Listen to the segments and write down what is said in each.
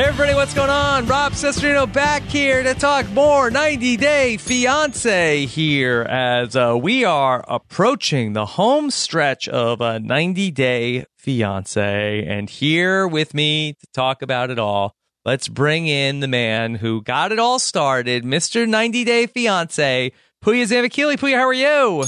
Hey everybody, what's going on? Rob Cesternino back here to talk more 90 Day Fiance here as uh, we are approaching the home stretch of a 90 Day Fiance. And here with me to talk about it all, let's bring in the man who got it all started, Mr. 90 Day Fiance, Puya Zavakili. Puya, how are you?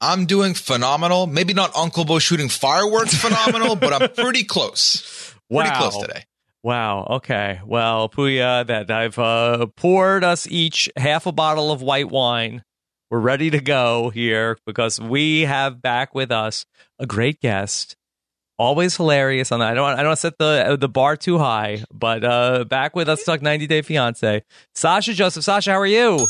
I'm doing phenomenal. Maybe not Uncle Bo shooting fireworks phenomenal, but I'm pretty close. Pretty Wow. close today. Wow. Okay. Well, Puya, that I've uh, poured us each half a bottle of white wine. We're ready to go here because we have back with us a great guest. Always hilarious on that. I don't. I don't set the the bar too high, but uh, back with us talk 90 Day Fiance. Sasha Joseph. Sasha, how are you?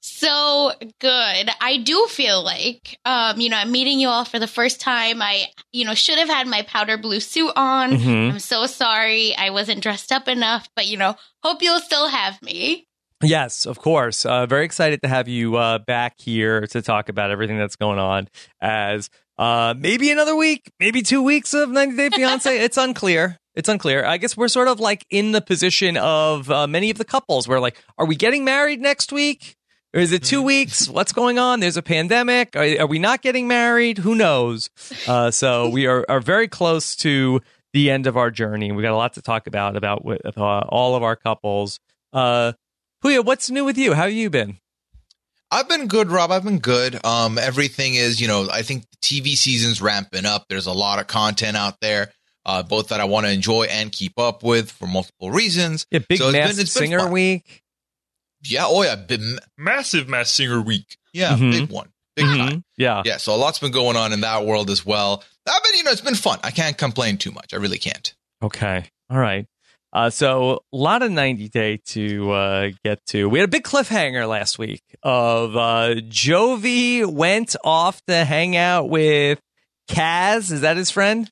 So good. I do feel like, um, you know, I'm meeting you all for the first time. I, you know, should have had my powder blue suit on. Mhm. I'm so sorry. I wasn't dressed up enough, but, you know, hope you'll still have me. Yes, of course. Uh, very excited to have you uh, back here to talk about everything that's going on. As uh, maybe another week, maybe two weeks of 90 Day Fiance. it's unclear. It's unclear. I guess we're sort of like in the position of uh, many of the couples where, like, are we getting married next week? Is it two weeks? What's going on? There's a pandemic. Are, are we not getting married? Who knows? Uh, so we are, are very close to the end of our journey. We got a lot to talk about about with uh, all of our couples. Uh, Puya, what's new with you? How have you been? I've been good, Rob. I've been good. Um, everything is, you know, I think TV season's ramping up. There's a lot of content out there, uh, both that I want to enjoy and keep up with for multiple reasons. Yeah, big So it's been- it's been Singer fun. week. Yeah. Oh, yeah. Been massive Masked Singer week. Yeah. Mhm. Big one. Big Mhm. time. Yeah. Yeah. So a lot's been going on in that world as well. I've been, you know, it's been fun. I can't complain too much. I really can't. Okay. All right. Uh, so a lot of 90 day to uh, get to. We had a big cliffhanger last week of uh, Jovi went off to hang out with Kaz. Is that his friend?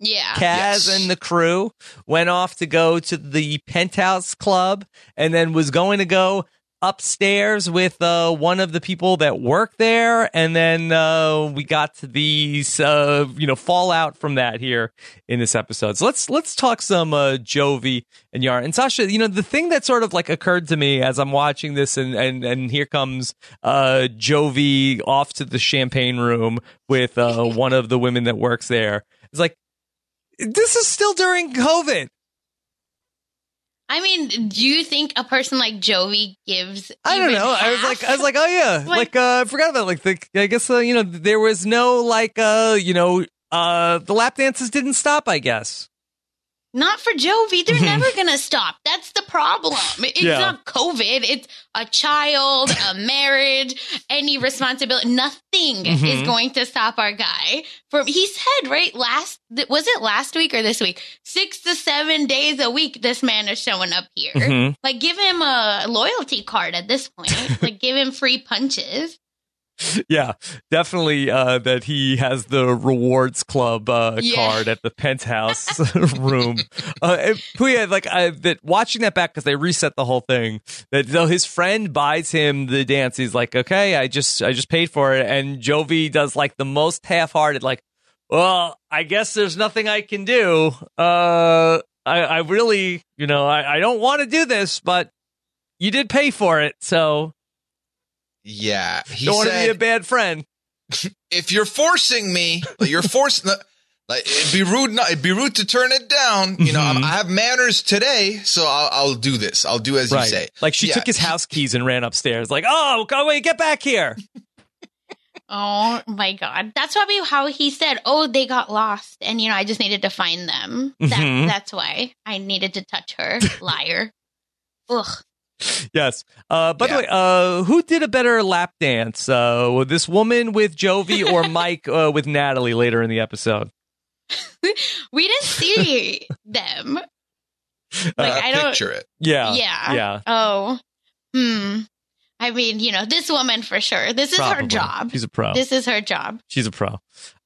Yeah. Kaz and the crew went off to go to the penthouse club and then was going to go upstairs with uh, one of the people that work there. And then uh, we got to the uh, you know fallout from that here in this episode. So let's let's talk some uh, jovi and yar and sasha you know the thing that sort of like occurred to me as i'm watching this and and, and here comes uh, jovi off to the champagne room with uh, one of the women that works there. It's like this is still during COVID. I mean, do you think a person like Jovi gives? I don't know. I was like, I was like, oh yeah, like, Like- uh, I forgot about like the. I guess uh, you know there was no like uh you know uh the lap dances didn't stop. I guess. Not for Jovi. They're never gonna stop. That's the problem. It's Yeah. not COVID. It's a child, a marriage, any responsibility. Nothing is Mhm. going to stop our guy from. He said right last. Was it last week or this week? Six to seven days a week. This man is showing up here. Mhm. Like, give him a loyalty card at this point. like, give him free punches. Yeah, definitely. Uh, that he has the rewards club uh, Yeah. card at the penthouse room. Uh, Puya, like I, that watching that back because they reset the whole thing. That though his friend buys him the dance, he's like, okay, I just I just paid for it, and Jovi does like the most half-hearted, like, well, I guess there's nothing I can do. Uh, I, I really, you know, I, I don't want to do this, but you did pay for it, so Yeah. He don't want to be a bad friend. if you're forcing me, you're forcing. Like it'd be rude. Not, it'd be rude to turn it down. You know, Mhm. I'm, I have manners today, so I'll, I'll do this. I'll do as you say. Like she Yeah. took his house keys and ran upstairs. Like, oh, go wait, get back here. Oh my god. That's probably how he said, "Oh, they got lost and you know, I just needed to find them." That, Mhm. that's why I needed to touch her. Liar. Ugh. Yes. Uh, by the way, uh, who did a better lap dance? Uh, this woman with Jovi or Mike uh, with Natalie later in the episode? We didn't see them. Like Uh, I don't picture it. Yeah. Yeah. Yeah. Oh. Hmm. I mean, you know, this woman for sure. This is her job. She's a pro. This is her job. She's a pro.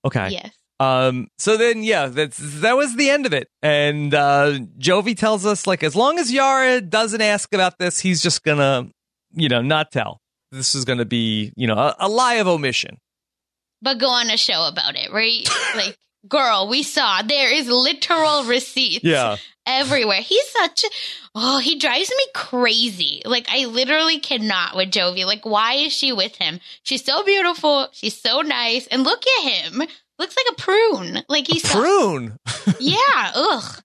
Okay. Yes. Um. So then, yeah, that's that was the end of it. And uh, Jovi tells us like, as long as Yara doesn't ask about this, he's just gonna, you know, not tell. This is gonna be, you know, a, a lie of omission. But go on a show about it, right? like girl, we saw there is literal receipts Yeah. everywhere. He's such a, oh, he drives me crazy. Like I literally cannot with Jovi. Like why is she with him? She's so beautiful. She's so nice. And look at him. Looks like a prune. Like he's so, Prune. yeah. Ugh.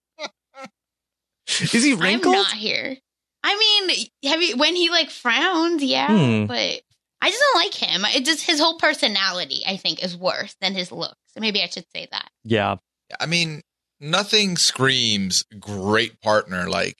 Is he wrinkled? I'm not here. I mean, have you when he like frowns? Yeah, Hmm. but I just don't like him. It just his whole personality. I think is worse than his looks. Maybe I should say that. Yeah. I mean, nothing screams great partner like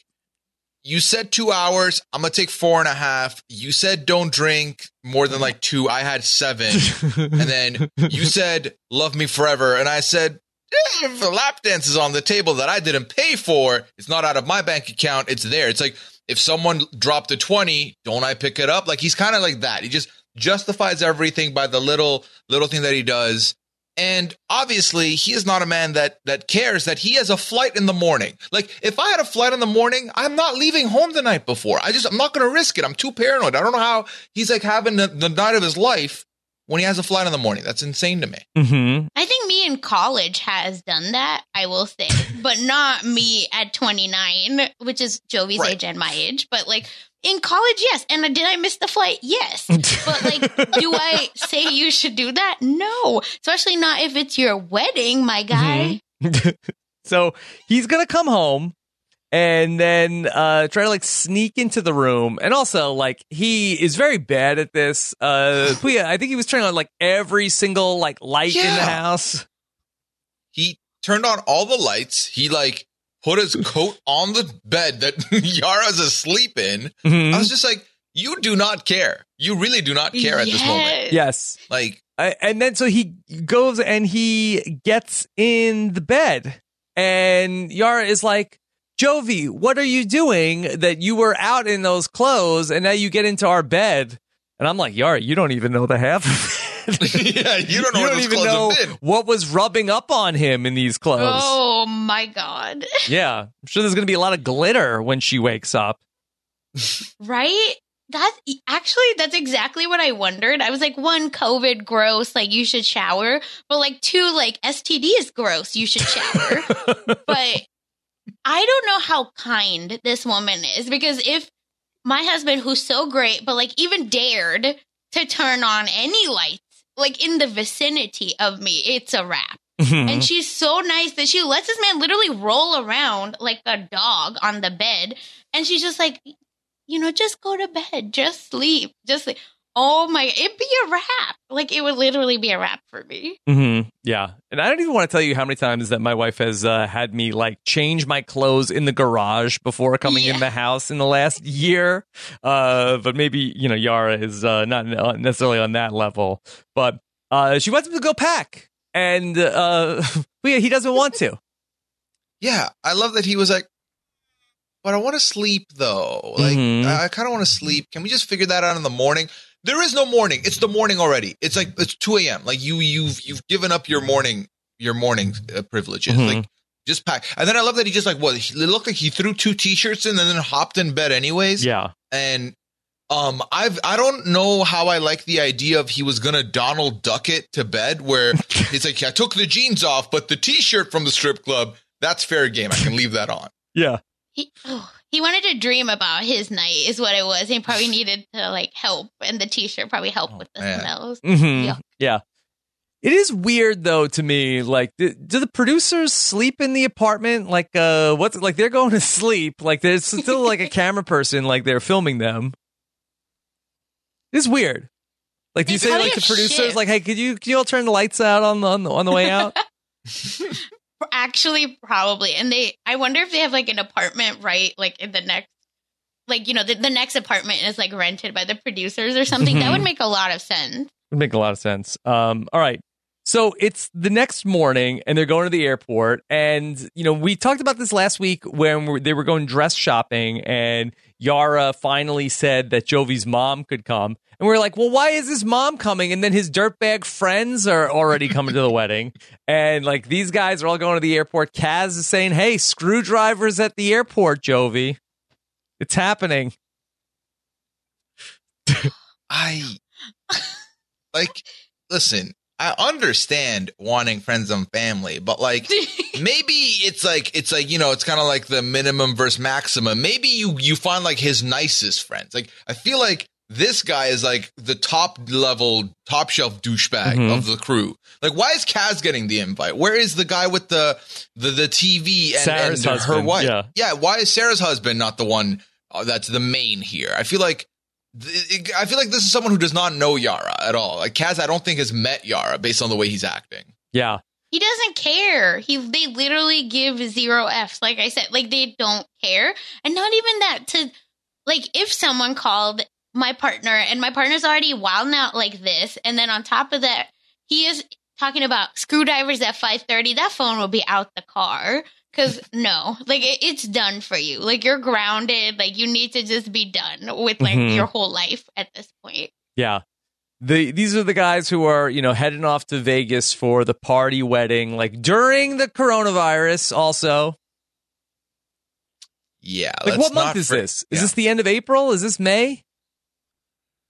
you said two hours. I'm gonna take four and a half. You said don't drink more than like two. I had seven, and then you said love me forever, and I said eh, if the lap dance is on the table that I didn't pay for, it's not out of my bank account. It's there. It's like if someone dropped a twenty, don't I pick it up? Like he's kind of like that. He just justifies everything by the little little thing that he does. And obviously, he is not a man that that cares that he has a flight in the morning. Like, if I had a flight in the morning, I'm not leaving home the night before. I just, I'm not going to risk it. I'm too paranoid. I don't know how he's like having the, the night of his life when he has a flight in the morning. That's insane to me. hmm I think me in college has done that. I will say, but not me at 29, which is Jovi's Right. age and my age. But like in college, yes. And did I miss the flight? Yes. But like, do I say you should do that? No, especially not if it's your wedding, my guy. so he's gonna come home and then uh try to like sneak into the room and also like he is very bad at this uh but yeah i think he was turning on like every single like light in the house He turned on all the lights. He like put his coat on the bed that Yara's asleep in. Mhm. I was just like, you do not care. You really do not care at this moment. Yes. yes Like, I, and then so he goes and he gets in the bed and yara is like jovi what are you doing that you were out in those clothes and now you get into our bed and i'm like yara you don't even know the half of it. yeah, you don't know you what don't those even clothes know have been. what was rubbing up on him in these clothes. Oh my God. Yeah, I'm sure there's going to be a lot of glitter when she wakes up. Right? That's actually that's exactly what I wondered. I was like, one, COVID gross, like you should shower. But like two, like STD is gross, you should shower. but I don't know how kind this woman is because if my husband, who's so great, but like even dared to turn on any lights, like in the vicinity of me, it's a wrap. Mm-hmm. And she's so nice that she lets this man literally roll around like a dog on the bed. And she's just like, you know, just go to bed, just sleep, just sleep. Oh my, it'd be a wrap. Like it would literally be a wrap for me. hmm Yeah, and I don't even want to tell you how many times that my wife has uh, had me like change my clothes in the garage before coming in the house in the last year. Uh, but maybe you know Yara is uh, not necessarily on that level, but uh, she wants him to go pack, and uh, but yeah, he doesn't want to. Yeah, I love that he was like, but I want to sleep though. Like, Mhm. I, I kind of want to sleep. Can we just figure that out in the morning? There is no morning. It's the morning already. It's like it's two a.m. Like you, you've you've given up your morning your morning uh, privileges. Mhm. Like just pack. And then I love that he just like what he, it looked like he threw two t-shirts in and then hopped in bed anyways. Yeah, And um, I've I don't know how I like the idea of he was gonna Donald Duck it to bed, where it's like I took the jeans off, but the T-shirt from the strip club that's fair game. I can leave that on. yeah. He, oh, he wanted to dream about his night, is what it was. He probably needed to like help, and the t-shirt probably helped Oh, with the man. smells. hmm Yuck. Yeah. It is weird though to me. Like, do, do the producers sleep in the apartment? Like, uh, what's like they're going to sleep? Like, there's still like a camera person, like they're filming them. It's weird. Like, do you say like the producers, shifts. like, hey, could you can you all turn the lights out on the on the, on the way out? Actually, probably. And they, I wonder if they have like an apartment right, like in the next, like you know, the, the next apartment is like rented by the producers or something. That would make a lot of sense. Would make a lot of sense. Um, all right. So it's the next morning, and they're going to the airport. And you know, we talked about this last week when we- they were going dress shopping, and Yara finally said that Jovi's mom could come, and we are like, "Well, why is his mom coming?" And then his dirtbag friends are already coming to the wedding, and like these guys are all going to the airport. Kaz is saying, "Hey, screwdrivers at the airport, Jovi. It's happening." I like listen. I understand wanting friends and family, but like maybe it's like it's like you know it's kind of like the minimum versus maximum. Maybe you you find like his nicest friends. Like I feel like this guy is like the top level, top shelf douchebag Mhm. of the crew. Like why is Kaz getting the invite? Where is the guy with the the the TV and, Sarah's and her husband, wife? yeah. Why is Sarah's husband not the one uh, that's the main here? I feel like. Th- I feel like this is someone who does not know Yara at all. Like Kaz, I don't think has met Yara based on the way he's acting. Yeah. He doesn't care. He they literally give zero Fs. Like I said, like they don't care. And not even that to like if someone called my partner and my partner's already wilding out like this, and then on top of that, he is talking about screwdrivers at five thirty, that phone will be out the car. Cause no, like it, it's done for you. Like you're grounded. Like you need to just be done with like Mhm. your whole life at this point. Yeah. The these are the guys who are, you know, heading off to Vegas for the party wedding, like during the coronavirus also. Yeah, Like what month is for- this? Is yeah. this the end of April? Is this May?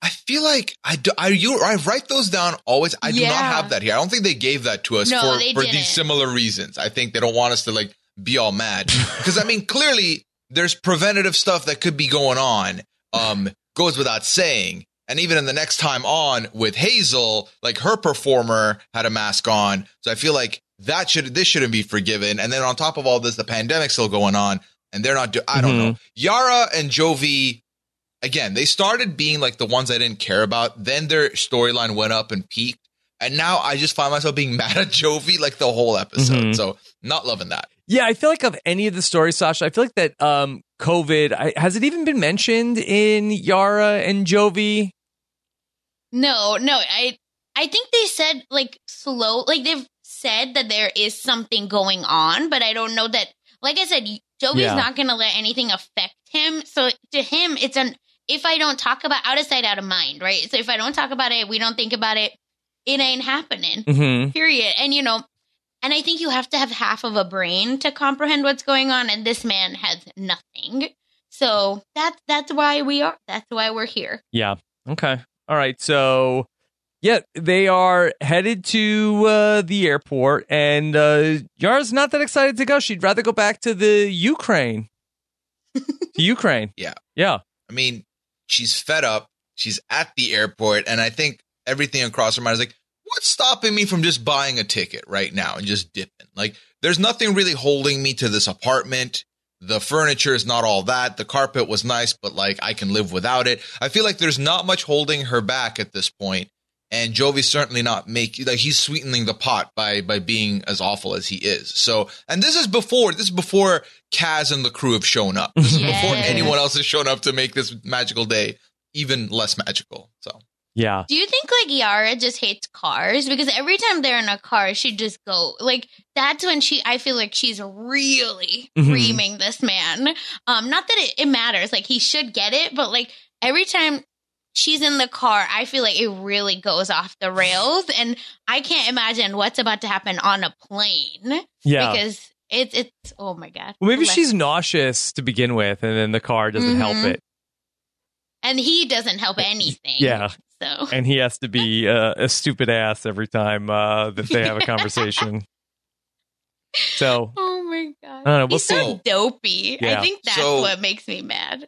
I feel like I do. I you I write those down always. I do not have that here. I don't think they gave that to us No, for for these similar reasons. I think they don't want us to like be all mad because I mean clearly there's preventative stuff that could be going on. Um, goes without saying. And even in the next time on with Hazel, like her performer had a mask on, so I feel like that should this shouldn't be forgiven. And then on top of all this, the pandemic's still going on, and they're not. Do- I don't Mhm. know. Yara and Jovi again, they started being like the ones I didn't care about. Then their storyline went up and peaked. And now I just find myself being mad at Jovi like the whole episode. Mhm. So not loving that. Yeah, I feel like of any of the stories, Sasha, I feel like that um COVID I, has it even been mentioned in Yara and Jovi? No, no, I I think they said like slow like they've said that there is something going on, but I don't know that like I said, Jovi's Yeah. not gonna let anything affect him. So to him it's an if I don't talk about out of sight, out of mind, right? So if I don't talk about it, we don't think about it, it ain't happening. Mm-hmm. Period. And you know, and I think you have to have half of a brain to comprehend what's going on, and this man has nothing. So that's that's why we are that's why we're here. Yeah. Okay. All right. So, yeah, they are headed to uh, the airport, and uh, Yara's not that excited to go. She'd rather go back to the Ukraine. to Ukraine. Yeah. Yeah. I mean, she's fed up. She's at the airport. And I think everything across her mind is like, what's stopping me from just buying a ticket right now and just dipping? Like, there's nothing really holding me to this apartment. The furniture is not all that. The carpet was nice, but like I can live without it. I feel like there's not much holding her back at this point. And Jovi's certainly not making like he's sweetening the pot by by being as awful as he is. So, and this is before this is before Kaz and the crew have shown up. This is before anyone else has shown up to make this magical day even less magical. So, Yeah. Do you think like Yara just hates cars? Because every time they're in a car, she just go like that's when she I feel like she's really Mhm. reaming this man. Um, not that it, it matters, like he should get it, but like every time she's in the car, I feel like it really goes off the rails. And I can't imagine what's about to happen on a plane. Yeah. Because it's it's oh my god. well, maybe Bless- she's nauseous to begin with, and then the car doesn't help Mhm. it. and he doesn't help anything. Yeah. So And he has to be uh, a stupid ass every time uh, that they have a conversation. so, Oh my god. I don't know. We'll He's see. so dopey. Yeah. I think that's So- what makes me mad.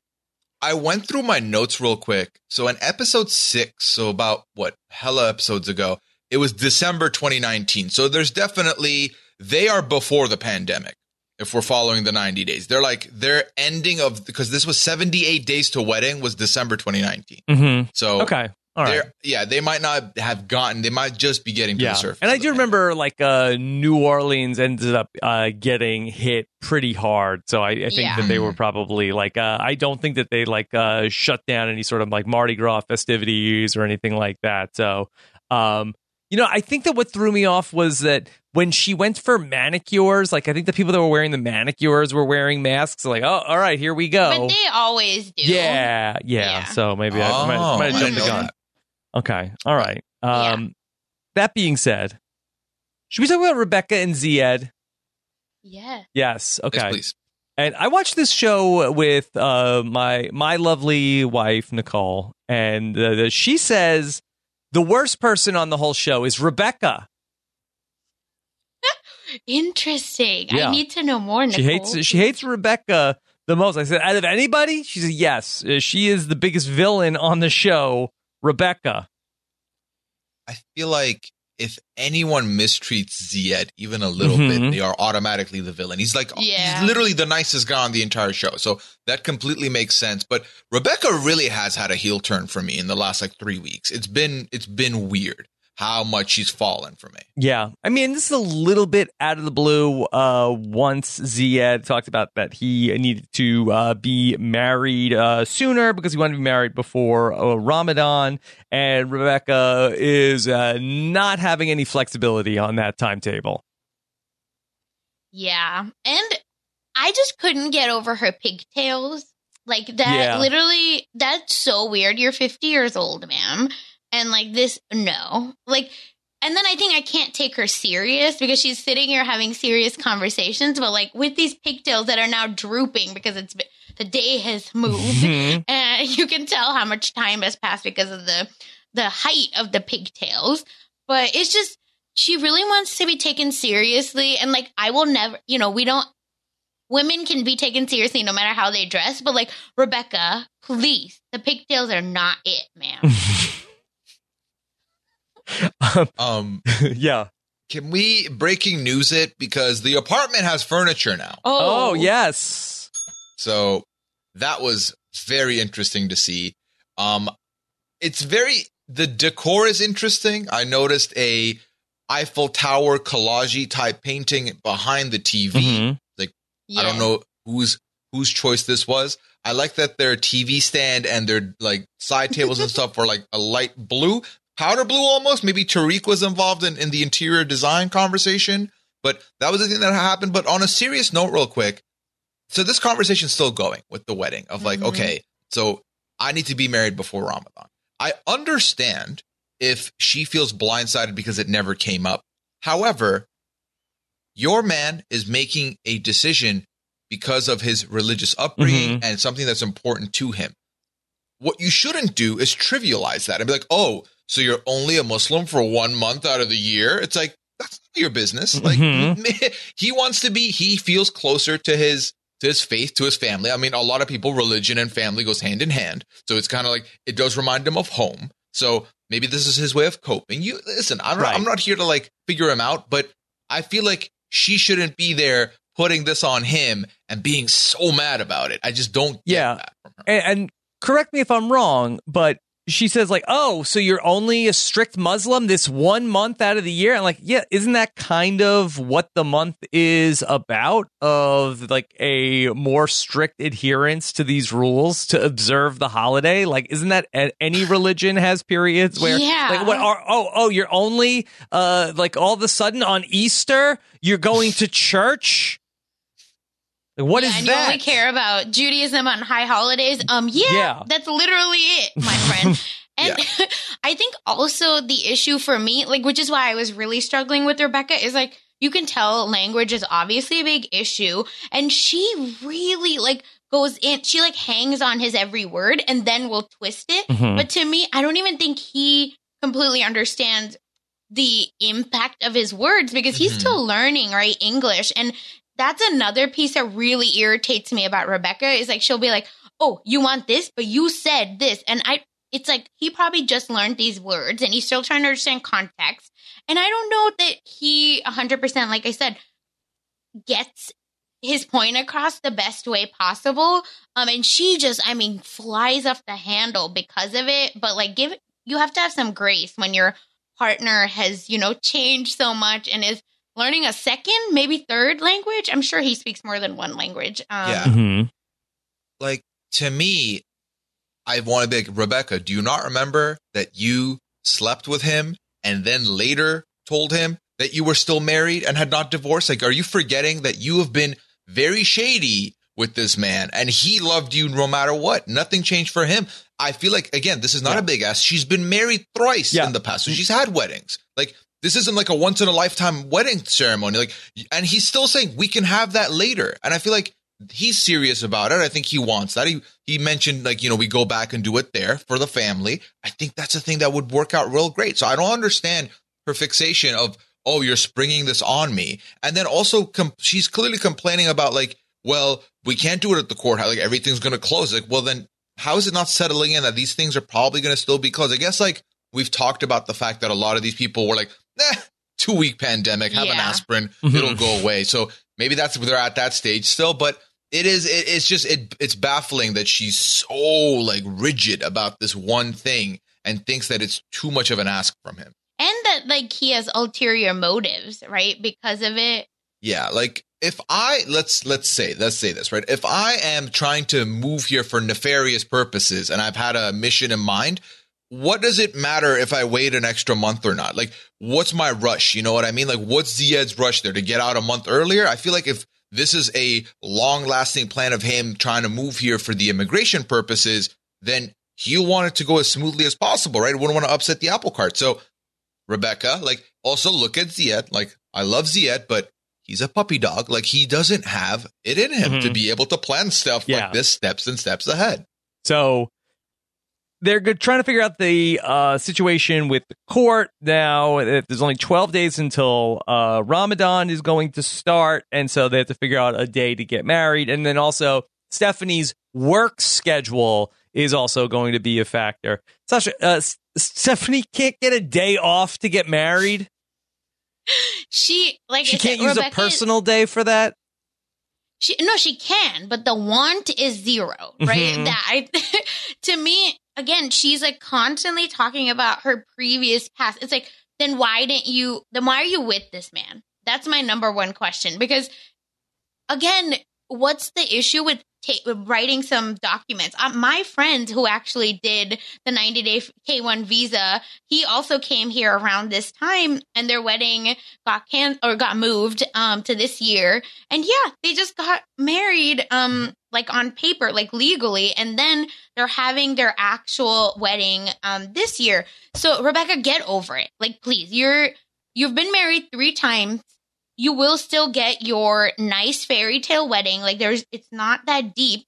I went through my notes real quick. So in episode six, so about what hella episodes ago, it was December 2019. So there's definitely they are before the pandemic. If we're following the 90 days, they're like their ending of because this was 78 days to wedding was December 2019. Mhm. So okay. All right. they're yeah, they might not have gotten. They might just be getting to Yeah, the surface. and I do pandemic. remember like uh, New Orleans ended up uh, getting hit pretty hard. So I, I think Yeah. that they were probably like uh, I don't think that they like uh, shut down any sort of like Mardi Gras festivities or anything like that. So um, you know, I think that what threw me off was that when she went for manicures, like I think the people that were wearing the manicures were wearing masks. Like, oh, all right, here we go. But they always do. yeah, yeah, Yeah. So maybe I Oh, might, might have jumped the gun. that. Okay. All right. Yeah. Um that being said, should we talk about Rebecca and Zied? Yeah. Yes. Okay. Yes, please. And I watched this show with uh my my lovely wife Nicole and uh, she says the worst person on the whole show is Rebecca. Interesting. Yeah. I need to know more. She hates she hates Rebecca the most. I said, out of anybody, she said yes. Uh, She is the biggest villain on the show. Rebecca. I feel like if anyone mistreats Zied even a little Mhm. bit, they are automatically the villain. He's like, Yeah. he's literally the nicest guy on the entire show. So that completely makes sense. But Rebecca really has had a heel turn for me in the last like three weeks. It's been, it's been weird how much she's fallen for me. Yeah, I mean, this is a little bit out of the blue. Uh, once Zied talked about that he needed to uh, be married uh, sooner because he wanted to be married before uh, Ramadan, and Rebecca is uh, not having any flexibility on that timetable. Yeah. And I just couldn't get over her pigtails. Like that Yeah. literally that's so weird. You're 50 years old, ma'am. And like this no. Like and then I think I can't take her serious because she's sitting here having serious conversations, but like with these pigtails that are now drooping because it's been- the day has moved, Mhm. and you can tell how much time has passed because of the the height of the pigtails. But it's just she really wants to be taken seriously, and like I will never, you know, we don't. Women can be taken seriously no matter how they dress, but like Rebecca, please, the pigtails are not it, ma'am. Um, yeah. can we breaking news it? Because the apartment has furniture now. Oh, yes. So that was very interesting to see. Um, it's very the decor is interesting. I noticed a Eiffel Tower collage type painting behind the TV. Mhm. I don't know whose whose choice this was. I like that their TV stand and their like side tables and stuff were like a light blue, powder blue almost. Maybe Tariq was involved in, in the interior design conversation, but that was the thing that happened. But on a serious note, real quick, so this conversation's still going with the wedding of like, Mhm. okay, so I need to be married before Ramadan. I understand if she feels blindsided because it never came up. However, your man is making a decision because of his religious upbringing and something that's important to him. What you shouldn't do is trivialize that and be like, oh, so you're only a Muslim for one month out of the year? It's like, that's not your business. Like, Mhm. he wants to be, he feels closer to his. To his faith, to his family. I mean, a lot of people, religion and family goes hand in hand. So it's kind of like it does remind him of home. So maybe this is his way of coping. You listen, I'm not, I'm not here to like figure him out, but I feel like she shouldn't be there putting this on him and being so mad about it. I just don't get Yeah. that from her. And, and correct me if I'm wrong, but she says like, "Oh, so you're only a strict Muslim this one month out of the year?" And like, yeah, isn't that kind of what the month is about? Of like a more strict adherence to these rules to observe the holiday. Like, isn't that any religion has periods where Yeah. like what are oh oh you're only uh like all of a sudden on Easter you're going to church. Like, What yeah, is and that? you only care about Judaism on high holidays. Um, yeah, Yeah. that's literally it, my friend. And I think also the issue for me, like, which is why I was really struggling with Rebecca, is like you can tell language is obviously a big issue, and she really like goes in. She like hangs on his every word and then will twist it. Mhm. But to me, I don't even think he completely understands the impact of his words because he's Mhm. still learning, right? English. And that's another piece that really irritates me about Rebecca is like she'll be like, "Oh, you want this, but you said this." And I it's like he probably just learned these words and he's still trying to understand context. And I don't know that he 100% like I said gets his point across the best way possible. Um and she just I mean flies off the handle because of it, but like give you have to have some grace when your partner has, you know, changed so much and is learning a second, maybe third language. I'm sure he speaks more than one language. Um, Yeah. Mhm. Like to me, I want to be like Rebecca. Do you not remember that you slept with him and then later told him that you were still married and had not divorced? Like, are you forgetting that you have been very shady with this man and he loved you no matter what? Nothing changed for him. I feel like again, this is not Yeah. a big ass. She's been married thrice Yeah. in the past, so she's had weddings. Like. This isn't like a once in a lifetime wedding ceremony. Like, and he's still saying we can have that later. And I feel like he's serious about it. I think he wants that. He he mentioned like you know we go back and do it there for the family. I think that's a thing that would work out real great. So I don't understand her fixation of oh you're springing this on me, and then also com- she's clearly complaining about like well we can't do it at the courthouse. Like everything's going to close. Like well then how is it not settling in that these things are probably going to still be closed? I guess like we've talked about the fact that a lot of these people were like, eh, two week pandemic, have an Yeah. aspirin, Mhm. it'll go away. So maybe that's they're at that stage still, but it is it, it's just it it's baffling that she's so like rigid about this one thing and thinks that it's too much of an ask from him. and that like he has ulterior motives, right? Because of it. Yeah, like if I let's let's say let's say this right. If I am trying to move here for nefarious purposes and I've had a mission in mind, what does it matter if I wait an extra month or not? Like, what's my rush? You know what I mean? Like, what's Zied's rush there to get out a month earlier? I feel like if this is a long lasting plan of him trying to move here for the immigration purposes, then he'll want it to go as smoothly as possible, right? Wouldn't want to upset the apple cart. So, Rebecca, like, also look at Zied. Like, I love Zied, but he's a puppy dog. Like, he doesn't have it in him to Mhm. be able to plan stuff Yeah. like this steps and steps ahead. So they're good, trying to figure out the uh, situation with the court now. There's only 12 days until uh, Ramadan is going to start, and so they have to figure out a day to get married. And then also Stephanie's work schedule is also going to be a factor. Sasha, uh, S- Stephanie can't get a day off to get married. She like She can't use a Rebecca- personal day for that. She no, she can, but the want is zero, right? Mhm. That I, to me, again, she's like constantly talking about her previous past. It's like, then why didn't you? Then why are you with this man? That's my number one question. Because again, what's the issue with, ta- with writing some documents? Uh, my friend who actually did the 90 day K one visa, he also came here around this time, and their wedding got can or got moved um to this year and yeah they just got married um like on paper like legally and then they're having their actual wedding um this year. So rebecca get over it. Like please you're you've been married three times. You will still get your nice fairy tale wedding. Like there's it's not that deep.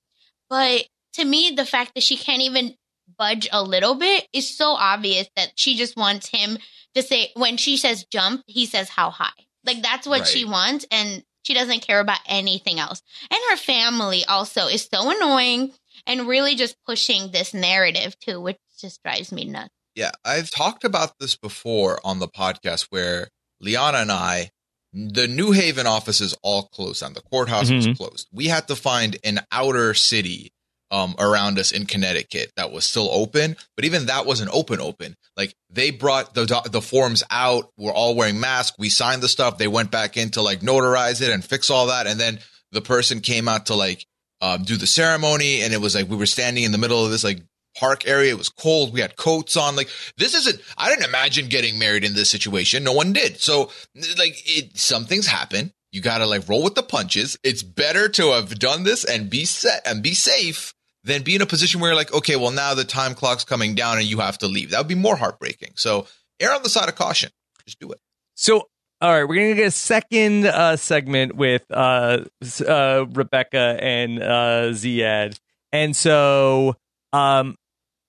But to me the fact that she can't even budge a little bit is so obvious that she just wants him to say when she says jump he says how high. Like that's what she wants and she doesn't care about anything else. And her family also is so annoying and really just pushing this narrative too which just drives me nuts Yeah, I've talked about this before on the podcast where Liana and I, the New Haven office is all closed down. The courthouse Mhm. was closed. We had to find an outer city um, around us in Connecticut that was still open, but even that wasn't open. Open like they brought the the forms out. We're all wearing masks. We signed the stuff. They went back in to like notarize it and fix all that, and then the person came out to like um, do the ceremony, and it was like we were standing in the middle of this like park area. It was cold. We had coats on. Like this isn't. I didn't imagine getting married in this situation. No one did. So like it, some things happen. You got to like roll with the punches. It's better to have done this and be set and be safe than be in a position where you're like, okay, well now the time clock's coming down and you have to leave. That would be more heartbreaking. So err on the side of caution. Just do it. So, all right, we're gonna get a second uh, segment with uh, uh, Rebecca and uh, Zied, and so um,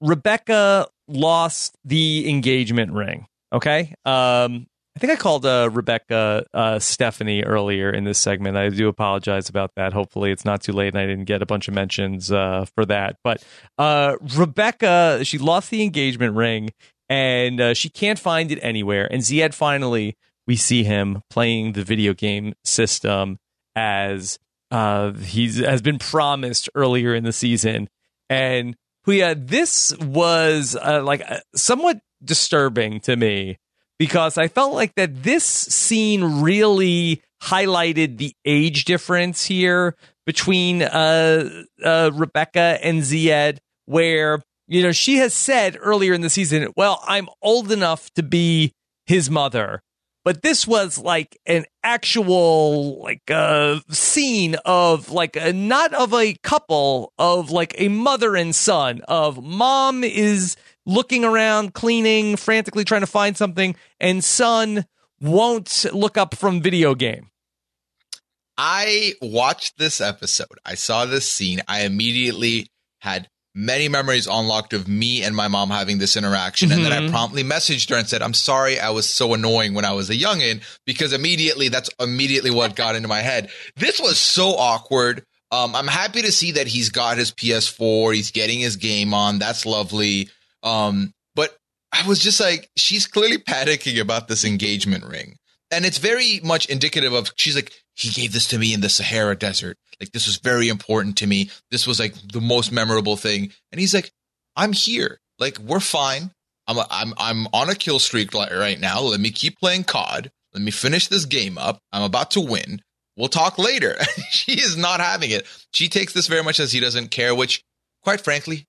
Rebecca lost the engagement ring. Okay, um, I think I called uh, Rebecca uh, Stephanie earlier in this segment. I do apologize about that. Hopefully, it's not too late and I didn't get a bunch of mentions uh, for that. But uh, Rebecca, she lost the engagement ring and uh, she can't find it anywhere. And Zied finally, we see him playing the video game system as uh, he's has been promised earlier in the season. And Puya, this was uh, like uh, somewhat disturbing to me because I felt like that this scene really highlighted the age difference here between uh, uh, Rebecca and Zied, where you know she has said earlier in the season, "Well, I'm old enough to be his mother." But this was like an actual like uh scene of like a, not of a couple of like a mother and son of mom is looking around cleaning frantically trying to find something and son won't look up from video game I watched this episode. I saw this scene. I immediately had many memories unlocked of me and my mom having this interaction. And then I Mhm. promptly messaged her and said, I'm sorry I was so annoying when I was a youngin because immediately that's immediately what got into my head. This was so awkward. Um, I'm happy to see that he's got his PS4. He's getting his game on. That's lovely. Um, but I was just like, she's clearly panicking about this engagement ring. And it's very much indicative of, she's like, he gave this to me in the Sahara Desert. Like, this was very important to me. This was like the most memorable thing. And he's like, I'm here. Like, we're fine. I'm, I'm, I'm on a kill streak right now. Let me keep playing COD. Let me finish this game up. I'm about to win. We'll talk later. she is not having it. She takes this very much as he doesn't care, which, quite frankly,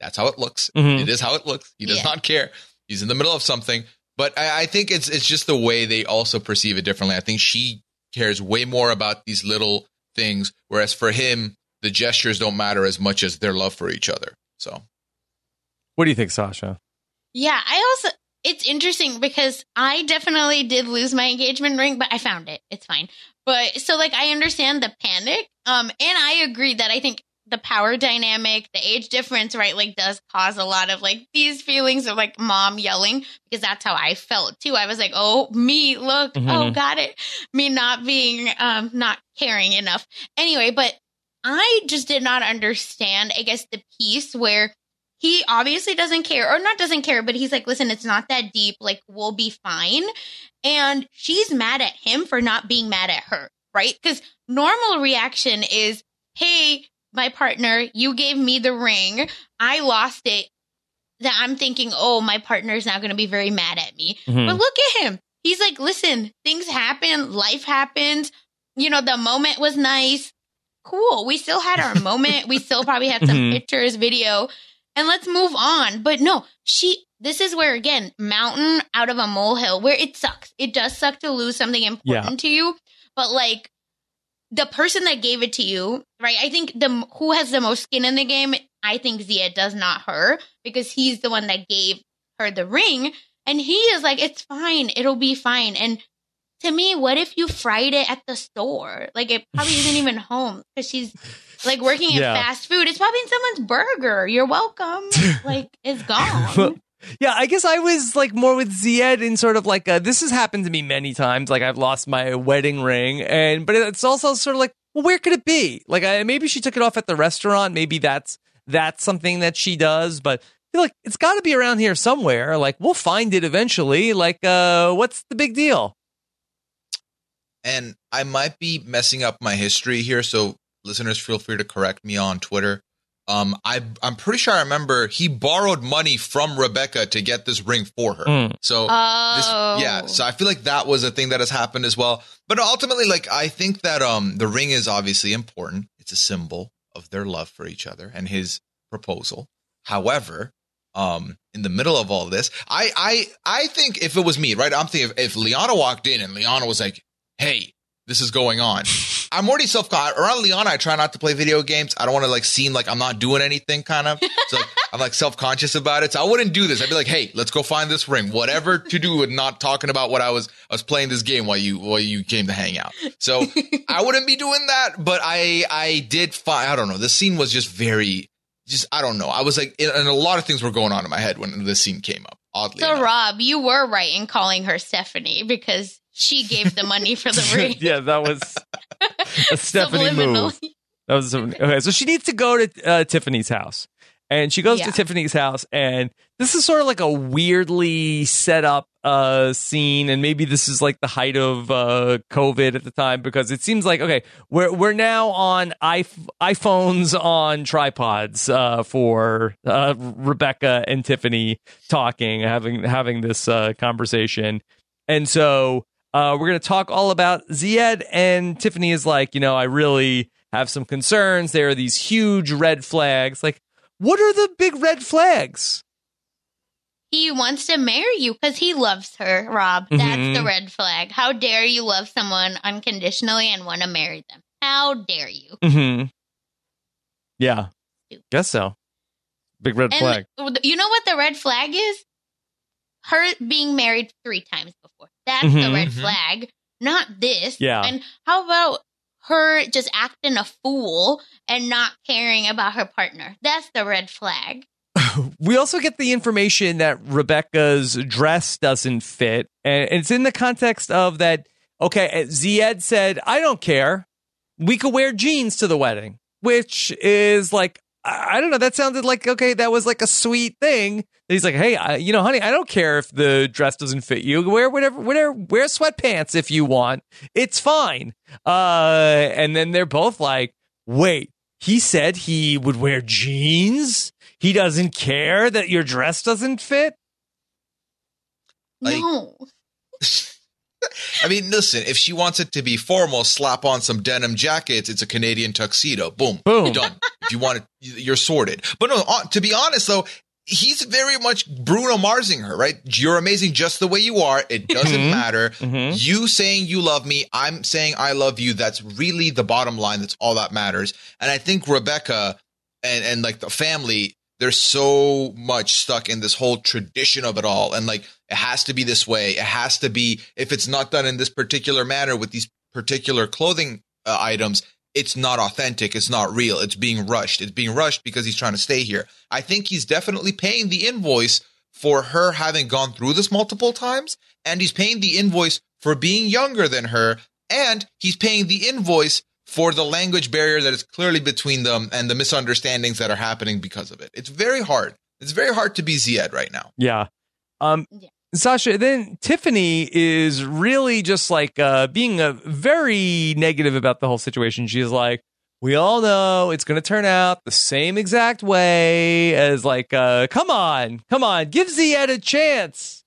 that's how it looks. Mhm. It is how it looks. He does Yeah. not care. He's in the middle of something. But I, I think it's it's just the way they also perceive it differently. I think she cares way more about these little things, whereas for him, the gestures don't matter as much as their love for each other. So What do you think, Sasha? Yeah, I also it's interesting because I definitely did lose my engagement ring, but I found it. It's fine. But so like I understand the panic. Um and I agree that I think the power dynamic, the age difference, right, like does cause a lot of like these feelings of like mom yelling because that's how I felt too. I was like, "Oh, me, look. Oh, Mhm. got it." Me not being um not caring enough. Anyway, but I just did not understand, I guess, the piece where he obviously doesn't care, or not doesn't care, but he's like, listen, it's not that deep. Like, we'll be fine. And she's mad at him for not being mad at her, right? Because normal reaction is, hey, my partner, you gave me the ring. I lost it. That I'm thinking, oh, my partner's not going to be very mad at me. Mhm. But look at him. He's like, listen, things happen, life happens. You know, the moment was nice. Cool. We still had our moment. We still probably had some Mhm. pictures, video, and let's move on. But no, she, this is where, again, mountain out of a molehill, where it sucks. It does suck to lose something important to you. But like, the person that gave it to you, right? I think the who has the most skin in the game. I think Zied does not her because he's the one that gave her the ring, and he is like, "It's fine, it'll be fine." And to me, what if you fried it at the store? Like it probably isn't even home because she's like working in Yeah. fast food. It's probably in someone's burger. You're welcome. like it's gone. Yeah, I guess I was like more with Zied in sort of like uh this has happened to me many times. Like I've lost my wedding ring, and but it's also sort of like, well, where could it be? Like I, maybe she took it off at the restaurant. Maybe that's that's something that she does. But like it's got to be around here somewhere. Like we'll find it eventually. Like uh, what's the big deal? and I might be messing up my history here, so listeners feel free to correct me on Twitter. Um, I I'm pretty sure I remember he borrowed money from Rebecca to get this ring for her. Mm. So Oh, this, yeah, so I feel like that was a thing that has happened as well. But ultimately, like I think that um the ring is obviously important. It's a symbol of their love for each other and his proposal. However, um in the middle of all this, I I I think if it was me, right? I'm thinking if, if Liana walked in and Liana was like, "Hey, this is going on." I'm already self around Liana. I try not to play video games. I don't want to like seem like I'm not doing anything, kind of. So like, I'm like self conscious about it. So I wouldn't do this. I'd be like, hey, let's go find this ring. Whatever to do with not talking about what I was. I was playing this game while you while you came to hang out. So I wouldn't be doing that. But I I did find. I don't know. The scene was just very. Just I don't know. I was like, and a lot of things were going on in my head when this scene came up. Oddly, So enough. Rob, you were right in calling her Stephanie because she gave the money for the ring. yeah, that was a Stephanie move. That was okay. So she needs to go to uh, Tiffany's house, and she goes Yeah. to Tiffany's house, and this is sort of like a weirdly set up uh, scene, and maybe this is like the height of uh, COVID at the time because it seems like okay, we're we're now on iP- iPhones on tripods uh, for uh, Rebecca and Tiffany talking, having having this uh, conversation, and so. Uh, we're going to talk all about Zied and Tiffany is like, you know, I really have some concerns. There are these huge red flags. Like, what are the big red flags? He wants to marry you because he loves her, Rob. That's Mhm. the red flag. How dare you love someone unconditionally and want to marry them? How dare you? Mm-hmm. Yeah, guess so. Big red flag. You know what the red flag is? Her being married three times That's the Mhm. red Mhm. flag. not this. Yeah. And how about her just acting a fool and not caring about her partner? That's the red flag. we also get the information that Rebecca's dress doesn't fit, and it's in the context of that. Okay, Zied said, "I don't care. We could wear jeans to the wedding," which is like, I I don't know. That sounded like okay. That was like a sweet thing. He's like, "Hey, I, you know, honey, I don't care if the dress doesn't fit you. Wear whatever, whatever. Wear sweatpants if you want. It's fine." Uh, and then they're both like, "Wait." He said he would wear jeans. He doesn't care that your dress doesn't fit. Like- no. I mean, listen, if she wants it to be formal, slap on some denim jackets. It's a Canadian tuxedo. Boom. Boom. You're done. if you want it, you're sorted. But no, uh, to be honest though, he's very much Bruno Marsing her, right? You're amazing just the way you are. It doesn't Mhm. matter. Mhm. You saying you love me, I'm saying I love you. That's really the bottom line. That's all that matters. And I think Rebecca and, and like the family, they're so much stuck in this whole tradition of it all. And like, it has to be this way. It has to be, if it's not done in this particular manner with these particular clothing uh, items, it's not authentic. It's not real. It's being rushed. It's being rushed because he's trying to stay here. I think he's definitely paying the invoice for her having gone through this multiple times. And he's paying the invoice for being younger than her. And he's paying the invoice for the language barrier that is clearly between them and the misunderstandings that are happening because of it. It's very hard. It's very hard to be Zied right now. Yeah. Um, Yeah. Sasha, then Tiffany is really just like uh, being a very negative about the whole situation. She's like, we all know it's going to turn out the same exact way as like, uh, come on, come on, give Zied a chance.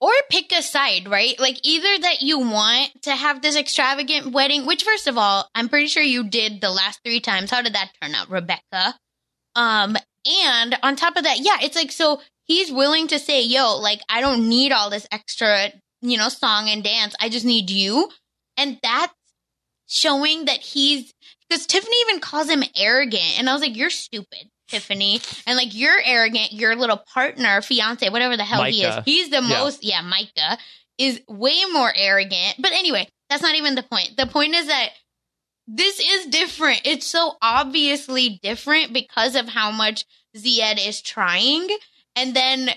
Or pick a side, right? Like either that you want to have this extravagant wedding, which first of all, I'm pretty sure you did the last three times. How did that turn out, Rebecca? Um, and on top of that, yeah, it's like so he's willing to say, yo, like I don't need all this extra, you know, song and dance. I just need you. And that's showing that he's because Tiffany even calls him arrogant. And I was like, You're stupid, Tiffany. And like you're arrogant, your little partner, fiance, whatever the hell he is. He's the Yeah. most yeah, Micah is way more arrogant. But anyway, that's not even the point. The point is that this is different. It's so obviously different because of how much Zied is trying. And then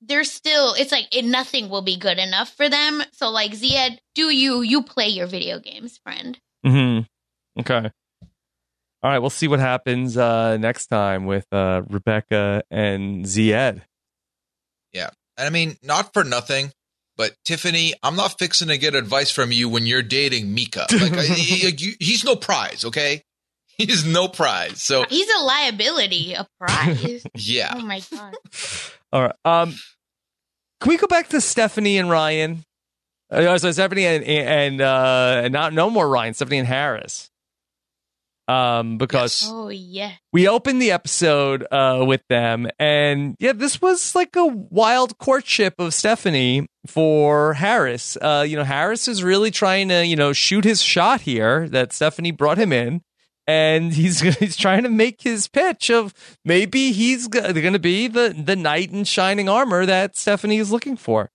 there's still, it's like it, nothing will be good enough for them. So, like, Zied, do you, you play your video games, friend. mm-hmm Okay. All right, we'll see what happens uh, next time with uh, Rebecca and Zied. And I mean, not for nothing, but Tiffany, I'm not fixing to get advice from you when you're dating Mika. Like, I, he- he- he's no prize, okay? He's no prize. So, He's a liability, a prize. yeah. oh my God. All right. Um, can we go back to Stephanie and Ryan? Uh, so Stephanie and and uh, and not no more Ryan. Stephanie and Harris. Um, because Yes. Oh, yeah. we opened the episode uh with them, and yeah, this was like a wild courtship of Stephanie for Harris. Uh, you know, Harris is really trying to you know shoot his shot here. That Stephanie brought him in. And he's he's trying to make his pitch of maybe he's going to be the the knight in shining armor that Stephanie is looking for.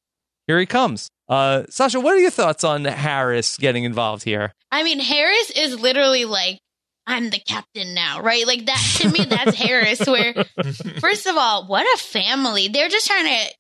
Here he comes. Uh, Sasha, what are your thoughts on Harris getting involved here? I mean, Harris is literally like, I'm the captain now, right? Like that to me, that's Harris. Where, first of all, what a family. They're just trying to.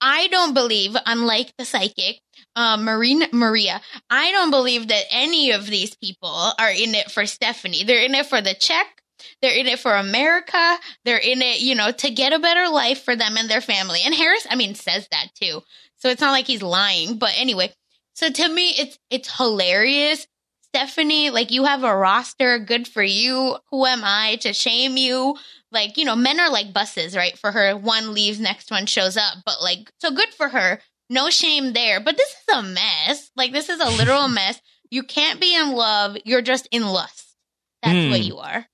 I don't believe, unlike the psychic, uh, Marina, Maria, I don't believe that any of these people are in it for Stephanie. They're in it for the check. They're in it for America. They're in it, you know, to get a better life for them and their family. And Harris, I mean, says that too. So it's not like he's lying. But anyway, so to me, it's it's hilarious. Stephanie, like you have a roster, good for you. Who am I to shame you? Like, you know, men are like buses, right? For her, one leaves, next one shows up. But like, so good for her. No shame there. But this is a mess. Like, this is a literal mess. You can't be in love. You're just in lust. That's Hmm. what you are.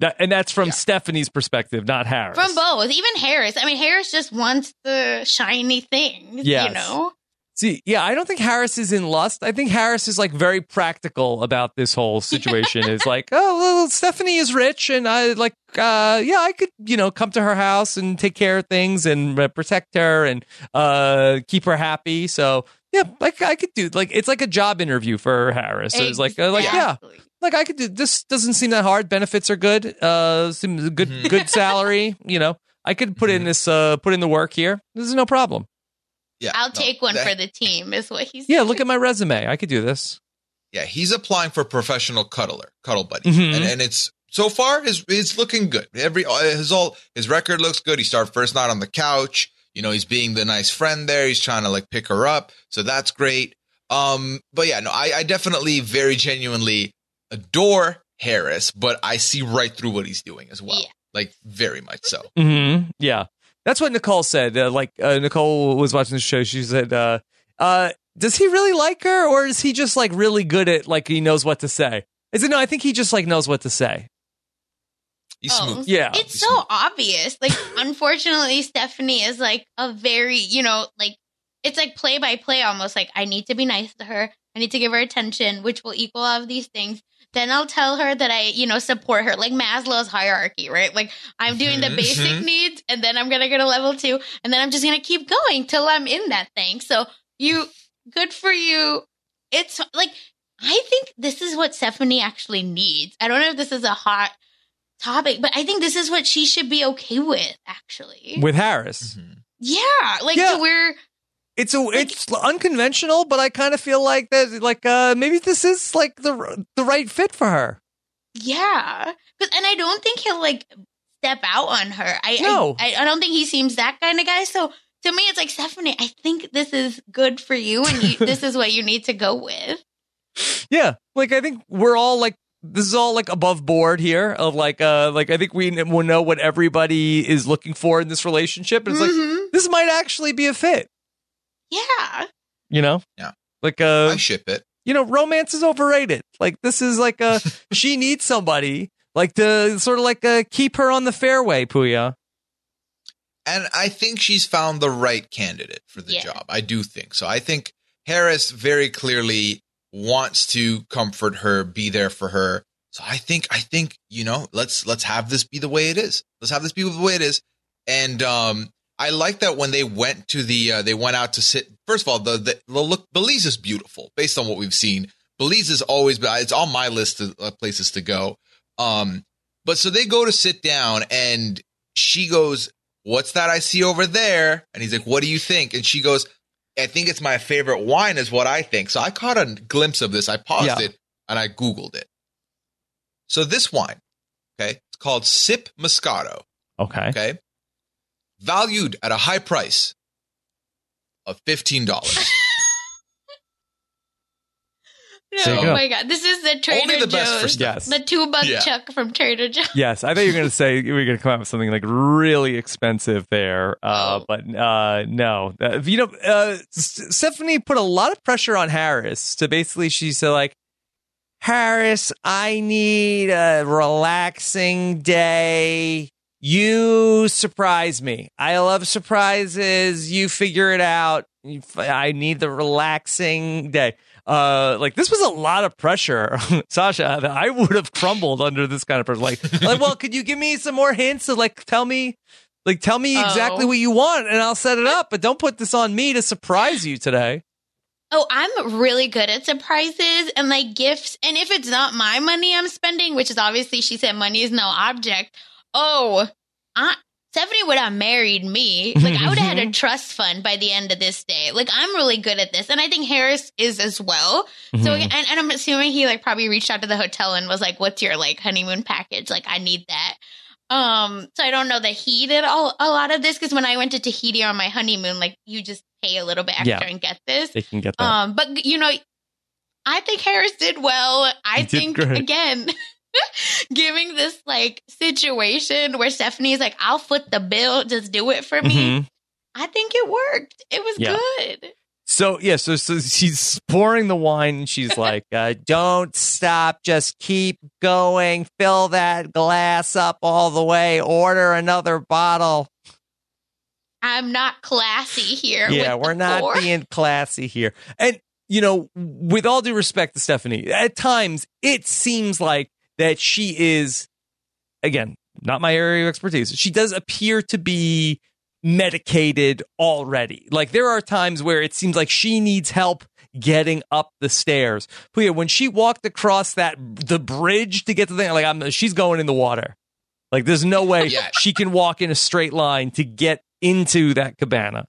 That, and that's from Yeah. Stephanie's perspective, not Harris. From both. Even Harris. I mean, Harris just wants the shiny things, Yes. you know? See, yeah, I don't think Harris is in lust. I think Harris is like very practical about this whole situation. is like, oh, well, Stephanie is rich, and I like, uh, yeah, I could, you know, come to her house and take care of things and uh, protect her and uh, keep her happy. So, yeah, like I could do like it's like a job interview for Harris. So it's like uh, like yeah, like I could do this. Doesn't seem that hard. Benefits are good. Uh, seems good Mhm. good salary. You know, I could put in Mhm. this uh put in the work here. This is no problem. Yeah, I'll no, take one that- for the team, is what he's Yeah, look at my resume. I could do this. Yeah, he's applying for professional cuddler, cuddle buddy, Mhm. and and it's so far his it's looking good. Every uh, his all his record looks good. He started first night on the couch. You know, he's being the nice friend there. He's trying to like pick her up, so that's great. Um, but yeah, no, I, I definitely very genuinely adore Harris, but I see right through what he's doing as well, Yeah. like very much so. Mm-hmm. Yeah, that's what Nicole said. Uh, like uh, Nicole was watching the show. She said, uh, uh, "Does he really like her, or is he just like really good at like he knows what to say?" I said, "No, I think he just like knows what to say." He's Oh. smooth. Yeah, It's He's so smooth. obvious. Like, unfortunately, Stephanie is like a very, you know, like it's like play by play almost. Like, I need to be nice to her. I need to give her attention, which will equal all of these things. Then I'll tell her that I, you know, support her, like Maslow's hierarchy, right? Like, I'm doing the Mhm. basic Mhm. needs, and then I'm gonna go to level two, and then I'm just gonna keep going till I'm in that thing. So, you, good for you. It's like, I think this is what Stephanie actually needs. I don't know if this is a hot topic, but I think this is what she should be okay with, actually. with Harris. Mhm. yeah, like Yeah. to where It's a it's unconventional, but I kind of feel like that like uh maybe this is like the the right fit for her. yeah, 'Cause- and I don't think he'll like step out on her. I No. I, I don't think he seems that kind of guy. So to me, it's like Stephanie. I think this is good for you, and you, this is what you need to go with. Yeah, like I think we're all like this is all like above board here of like uh like I think we will know what everybody is looking for in this relationship. And it's like Mhm. this might actually be a fit, yeah, you know? Yeah. Like uh I ship it. you know, romance is overrated. Like this is like a she needs somebody like to sort of like uh, keep her on the fairway, Puya. And I think she's found the right candidate for the Yeah. job. I do think so. I think Harris very clearly wants to comfort her, be there for her. So I think I think, you know, let's let's have this be the way it is. Let's have this be the way it is. And um I like that when they went to the uh, they went out to sit first of all the the, the look Belize is beautiful based on what we've seen. Belize is always it's on my list of uh, places to go. Um but so they go to sit down and she goes what's that I see over there? And he's like, what do you think? And she goes, I think it's my favorite wine, is what I think. So I caught a glimpse of this. I paused Yeah. it and I Googled it. So this wine, okay, it's called Sip Moscato, Okay. okay, valued at a high price of $15. There you oh go. my god, this is the Trader Only the best for Joe's, Yes. the two buck Yeah. chuck from Trader Joe's. Yes, I thought you were going to say you were going to come out with something like really expensive there, uh, Oh. but uh, no. Uh, you know, uh, Stephanie put a lot of pressure on Harris to basically. She said like, Harris, I need a relaxing day. You surprise me. I love surprises. You figure it out. I need the relaxing day. Uh, like this was a lot of pressure, Sasha. I would have crumbled under this kind of pressure. Like, like, well, could you give me some more hints? Of, like, tell me, like, tell me exactly Oh. what you want, and I'll set it up. But don't put this on me to surprise you today. Oh, I'm really good at surprises and like gifts. And if it's not my money I'm spending, which is obviously she said money is no object. Oh, I, Stephanie would have married me. Like I would have had a trust fund by the end of this day. Like I'm really good at this, and I think Harris is as well. So, Mhm. and, and I'm assuming he like probably reached out to the hotel and was like, "What's your like honeymoon package? Like I need that." Um, so I don't know that he did all, a lot of this because when I went to Tahiti on my honeymoon, like you just pay a little bit extra Yeah. and get this. they can get that. Um, but you know, I think Harris did well. I He think again, giving this like situation where Stephanie's like, "I'll foot the bill, just do it for me." Mhm. I think it worked. It was Yeah. good. So yeah, so so she's pouring the wine and she's like, uh, "Don't stop, just keep going. Fill that glass up all the way. Order another bottle." I'm not classy here. Yeah, we're not being classy here. And you know, with all due respect to Stephanie, at times it seems like that she is, again, not my area of expertise. She does appear to be medicated already. Like there are times where it seems like she needs help getting up the stairs. Yeah, when she walked across that the bridge to get to the thing, like I'm, she's going in the water. Like there's no way Yeah. she can walk in a straight line to get into that cabana.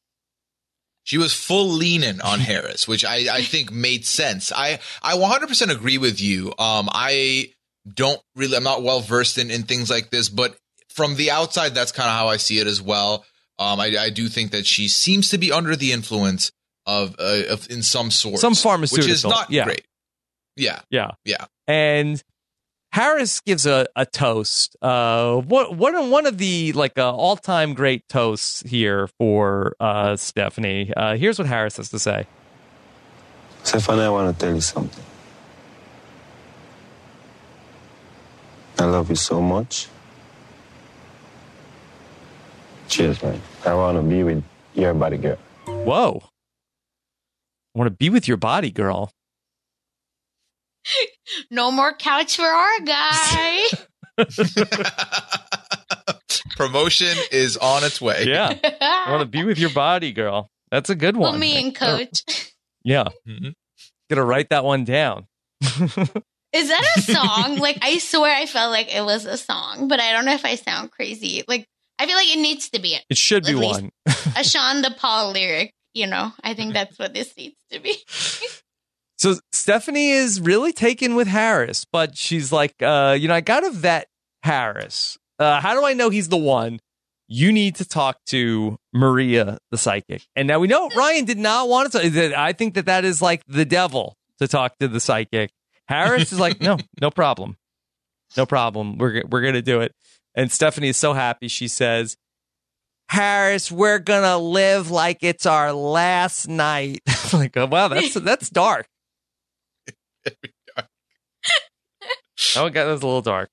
She was full leaning on Harris, which I, I think made sense. I, I 100% agree with you. Um, I don't really, I'm not well versed in, in things like this, but from the outside, that's kind of how I see it as well. Um, I, I do think that she seems to be under the influence of, uh, of in some sort, Some pharmaceutical, which is not yeah. great. Yeah, Yeah. yeah. And Harris gives a, a toast. Uh, what one one of the like uh, all time great toasts here for uh, Stephanie. Uh, here's what Harris has to say. Stephanie, I want to tell you something. I love you so much. Cheers, man. I want to be with your body girl. Whoa! I want to be with your body, girl. No more couch for our guy. Promotion is on its way. Yeah, I want to be with your body, girl. That's a good well, one. me and Coach. Yeah, Mhm. gonna write that one down. Is that a song? like, I swear I felt like it was a song, but I don't know if I sound crazy. Like, I feel like it needs to be It should be one. a Sean Da Paul lyric. You know, I think that's what this needs to be. So Stephanie is really taken with Harris, but she's like, uh, you know, I gotta vet Harris. Uh, how do I know he's the one? You need to talk to Maria, the psychic. And now we know Ryan did not want to. that- I think that that is like the devil to talk to the psychic. Harris is like, no, no problem, no problem. We're we're gonna do it. And Stephanie is so happy. She says, Harris, we're gonna live like it's our last night. like, oh, wow, that's that's dark. Oh, okay, that was a little dark.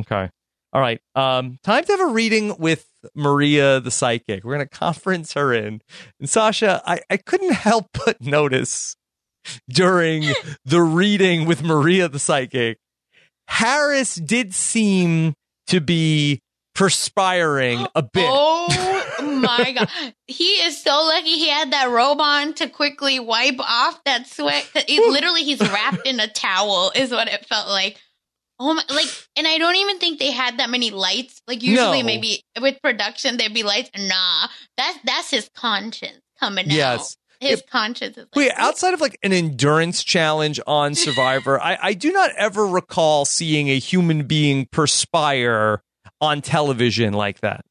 Okay. All right. Um, time to have a reading with Maria the psychic. We're gonna conference her in. And Sasha, I, I couldn't help but notice during the reading with Maria the psychic, Harris did seem to be perspiring a bit. Oh my god, he is so lucky he had that robe on to quickly wipe off that sweat. It, literally, he's wrapped in a towel, is what it felt like. Oh my! Like, and I don't even think they had that many lights. Like usually, No. maybe with production there'd be lights. Nah, that's that's his conscience coming Yes. out. His conscience is like, Wait, outside of like an endurance challenge on Survivor, I, I do not ever recall seeing a human being perspire on television like that.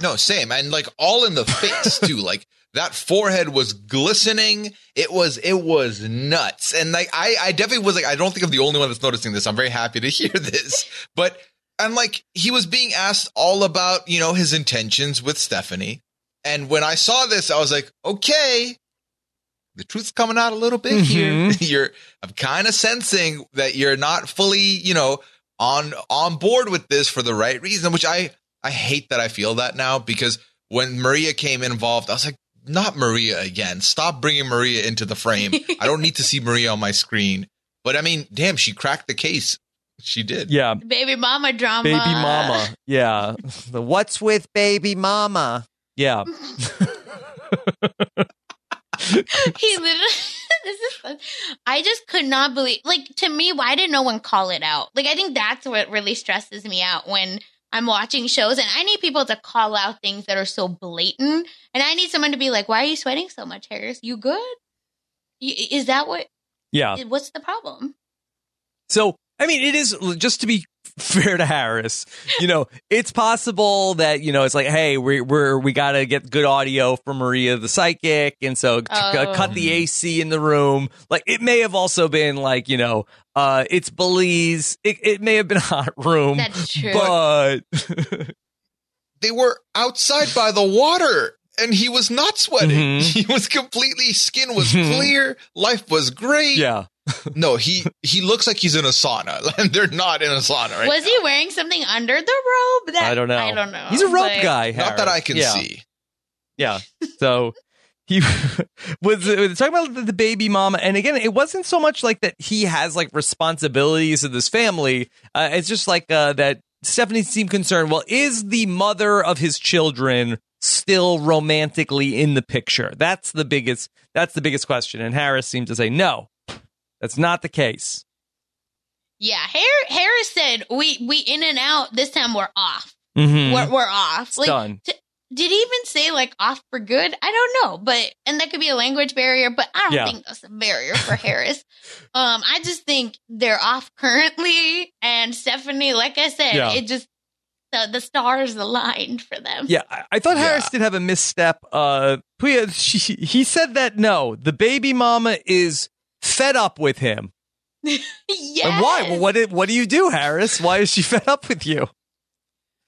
No, same. And like all in the face too. like that forehead was glistening. It was it was nuts. And like I I definitely was like I don't think I'm the only one that's noticing this. I'm very happy to hear this. But and like he was being asked all about, you know, his intentions with Stephanie. And when I saw this, I was like, okay, the truth's coming out a little bit here. Mm-hmm. You're I'm kind of sensing that you're not fully, you know, on on board with this for the right reason, which I I hate that I feel that now because when Maria came involved, I was like, not Maria again. Stop bringing Maria into the frame. I don't need to see Maria on my screen. But I mean, damn, she cracked the case. She did. Yeah, baby mama drama. baby mama. Yeah, the what's with baby mama? Yeah, he literally this is fun. I just could not believe like to me why did no one call it out? Like I think that's what really stresses me out when I'm watching shows and I need people to call out things that are so blatant and I need someone to be like why are you sweating so much Harris? You good? Y- Is that what yeah. what's the problem? So, I mean, it is just to be fair to Harris. You know, it's possible that you know it's like, hey, we're, we're we got to get good audio from Maria the psychic, and so c- Oh. cut the AC in the room. Like, it may have also been like, you know, uh, it's Belize. It, it may have been a hot room, That's true. but They were outside by the water and he was not sweating. Mhm. He was completely skin was Mhm. clear, life was great. yeah, No, he he looks like he's in a sauna. And they're not in a sauna right Was now. he wearing something under the robe? That, I don't know. I don't know. He's a rope but- guy. Not that I can Yeah. see. Yeah. So he was, was talking about the, the baby mama, and again, it wasn't so much like that he has like responsibilities of this family. Uh, it's just like uh, that Stephanie seemed concerned. Well, is the mother of his children still romantically in the picture? That's the biggest. That's the biggest question. And Harris seemed to say no, that's not the case. Yeah, Har- Harris said we we in and out. This time we're off. Mm-hmm. We're, we're off. It's Like, done. t- did he even say like off for good? I don't know, but and that could be a language barrier, but I don't Yeah. think that's a barrier for Harris. Um, I just think they're off currently, and Stephanie, like I said, Yeah. it just the the stars aligned for them. Yeah, I, I thought Yeah. Harris did have a misstep. Uh, Puya, she, he said that no, the baby mama is fed up with him. yes. And why? Well, what did, what do you do, Harris? Why is she fed up with you?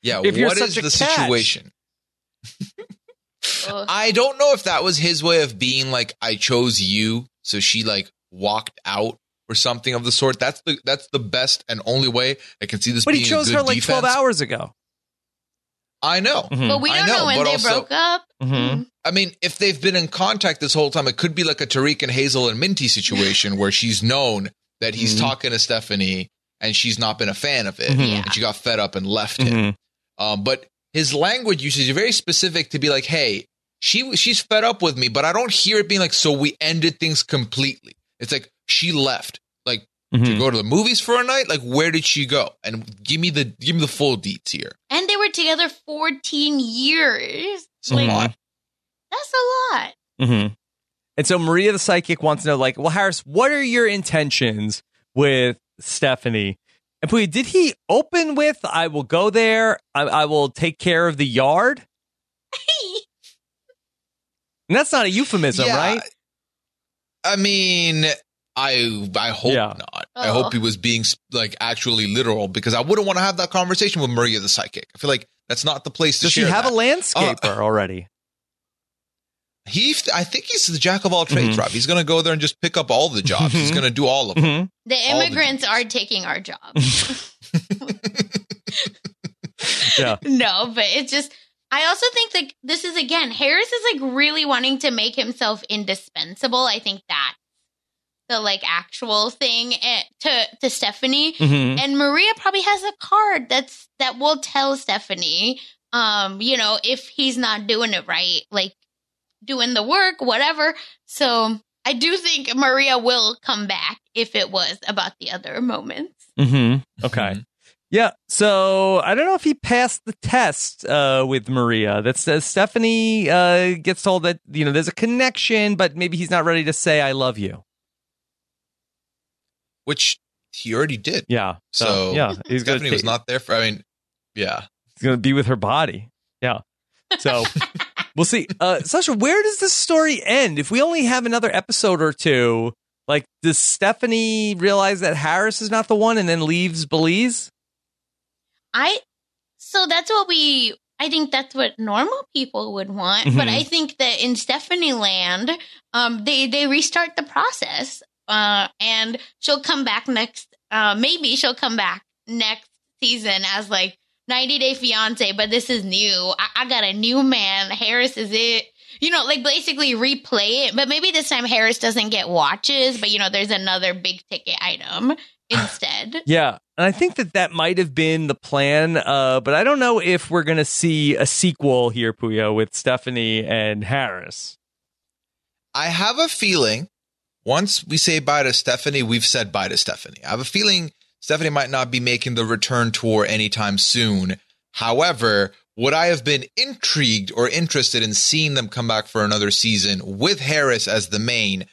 Yeah, If you're what is such a the catch. situation? I don't know if that was his way of being like, I chose you, so she like walked out or something of the sort. That's the that's the best and only way I can see this But he chose a good her like defense. 12 hours ago. I know. Mhm. but we don't know, know, when they also- broke up. Mhm. I mean, if they've been in contact this whole time, it could be like a Tarik and Hazel and Minty situation where she's known that he's Mhm. talking to Stephanie and she's not been a fan of it, Mhm. Yeah. and she got fed up and left him. Mhm. Um, but his language usage is very specific to be like, "Hey, she she's fed up with me," but I don't hear it being like, "So we ended things completely." It's like she left, like to Mhm. go to the movies for a night. Like, where did she go? And give me the give me the full deets here. And they were together 14 years. It's a Like, lot. That's a lot. mm-hmm. And so Maria the psychic wants to know, like, well, Harris, what are your intentions with Stephanie? And Puya, did he open with, I will go there, I, I will take care of the yard? And that's not a euphemism, Yeah. right? I mean, I I hope Yeah. not. I hope he was being like actually literal because I wouldn't want to have that conversation with Maria the psychic. I feel like that's not the place to Does she share have that. a landscaper already? He, I think he's the jack of all trades, Mhm. Rob. He's going to go there and just pick up all the jobs. He's Mhm. going to do all of them. Mhm. The All the immigrants are taking our jobs. Yeah. no, but it's just I also think like this is again Harris is like really wanting to make himself indispensable. I think that's the like actual thing eh, to to Stephanie Mhm. and Maria probably has a card that's that will tell Stephanie um you know if he's not doing it right like doing the work whatever. So I do think Maria will come back if it was about the other moments. Mm-hmm. Okay. Mhm. Yeah. So I don't know if he passed the test uh, with Maria. That says Stephanie uh, gets told that you know there's a connection, but maybe he's not ready to say "I love you." Which he already did. Yeah. So yeah, he's gonna Stephanie was not there for. I mean, yeah. he's gonna be with her body. Yeah. So we'll see. Uh, Sasha, where does this story end? If we only have another episode or two, like does Stephanie realize that Harris is not the one and then leaves Belize? I so that's what we I think that's what normal people would want. But Mhm. I think that in Stephanie Land, um they they restart the process. Uh and she'll come back next uh maybe she'll come back next season as like 90 Day Fiance, but this is new. I, I got a new man. Harris is it. You know, like basically replay it, but maybe this time Harris doesn't get watches, but you know, there's another big ticket item instead. Yeah, and I think that that might have been the plan, uh, but I don't know if we're going to see a sequel here, Puya, with Stephanie and Harris. I have a feeling once we say bye to Stephanie, we've said bye to Stephanie. I have a feeling Stephanie might not be making the return tour anytime soon. However, would I have been intrigued or interested in seeing them come back for another season with Harris as the main?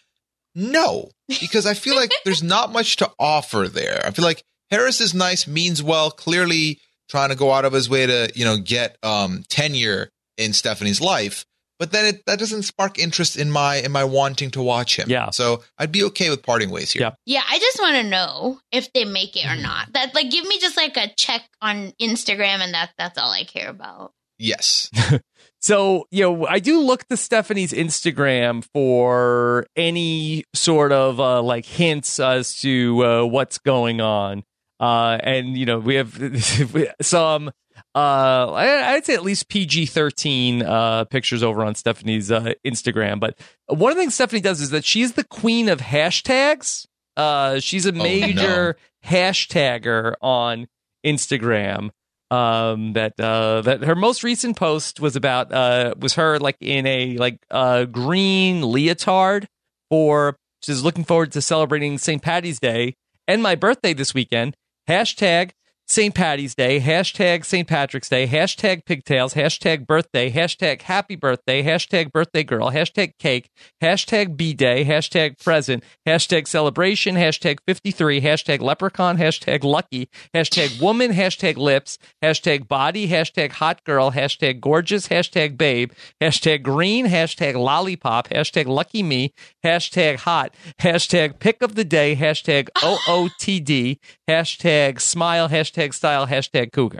No, because I feel like there's not much to offer there. I feel like Harris is nice, means well, clearly trying to go out of his way to, you know, get um tenure in Stephanie's life. But then it that doesn't spark interest in my in my wanting to watch him. Yeah. So I'd be okay with parting ways here. Yeah. Yeah, I just want to know if they make it or Mhm. not. That like give me just like a check on Instagram and that that's all I care about. Yes. So, you know, I do look to Stephanie's Instagram for any sort of uh, like hints as to uh, what's going on. Uh, and, you know, we have some, uh, I, I'd say at least PG 13 uh, pictures over on Stephanie's uh, Instagram. But one of the things Stephanie does is that she's the queen of hashtags. Uh, she's a no. major hashtagger on Instagram. Um, that uh, that her most recent post was about uh, was her like in a like uh, green leotard for she's looking forward to celebrating St. Patty's Day and my birthday this weekend. Hashtag St. Patty's Day, hashtag St. Patrick's Day, hashtag pigtails, hashtag birthday, hashtag happy birthday, hashtag birthday girl, hashtag cake, hashtag B day, hashtag present, hashtag celebration, hashtag 53, hashtag leprechaun, hashtag lucky, hashtag woman, hashtag lips, hashtag body, hashtag hot girl, hashtag gorgeous, hashtag babe, hashtag green, hashtag lollipop, hashtag lucky me, hashtag hot, hashtag pick of the day, hashtag OOTD, hashtag smile, hashtag style, hashtag cougar.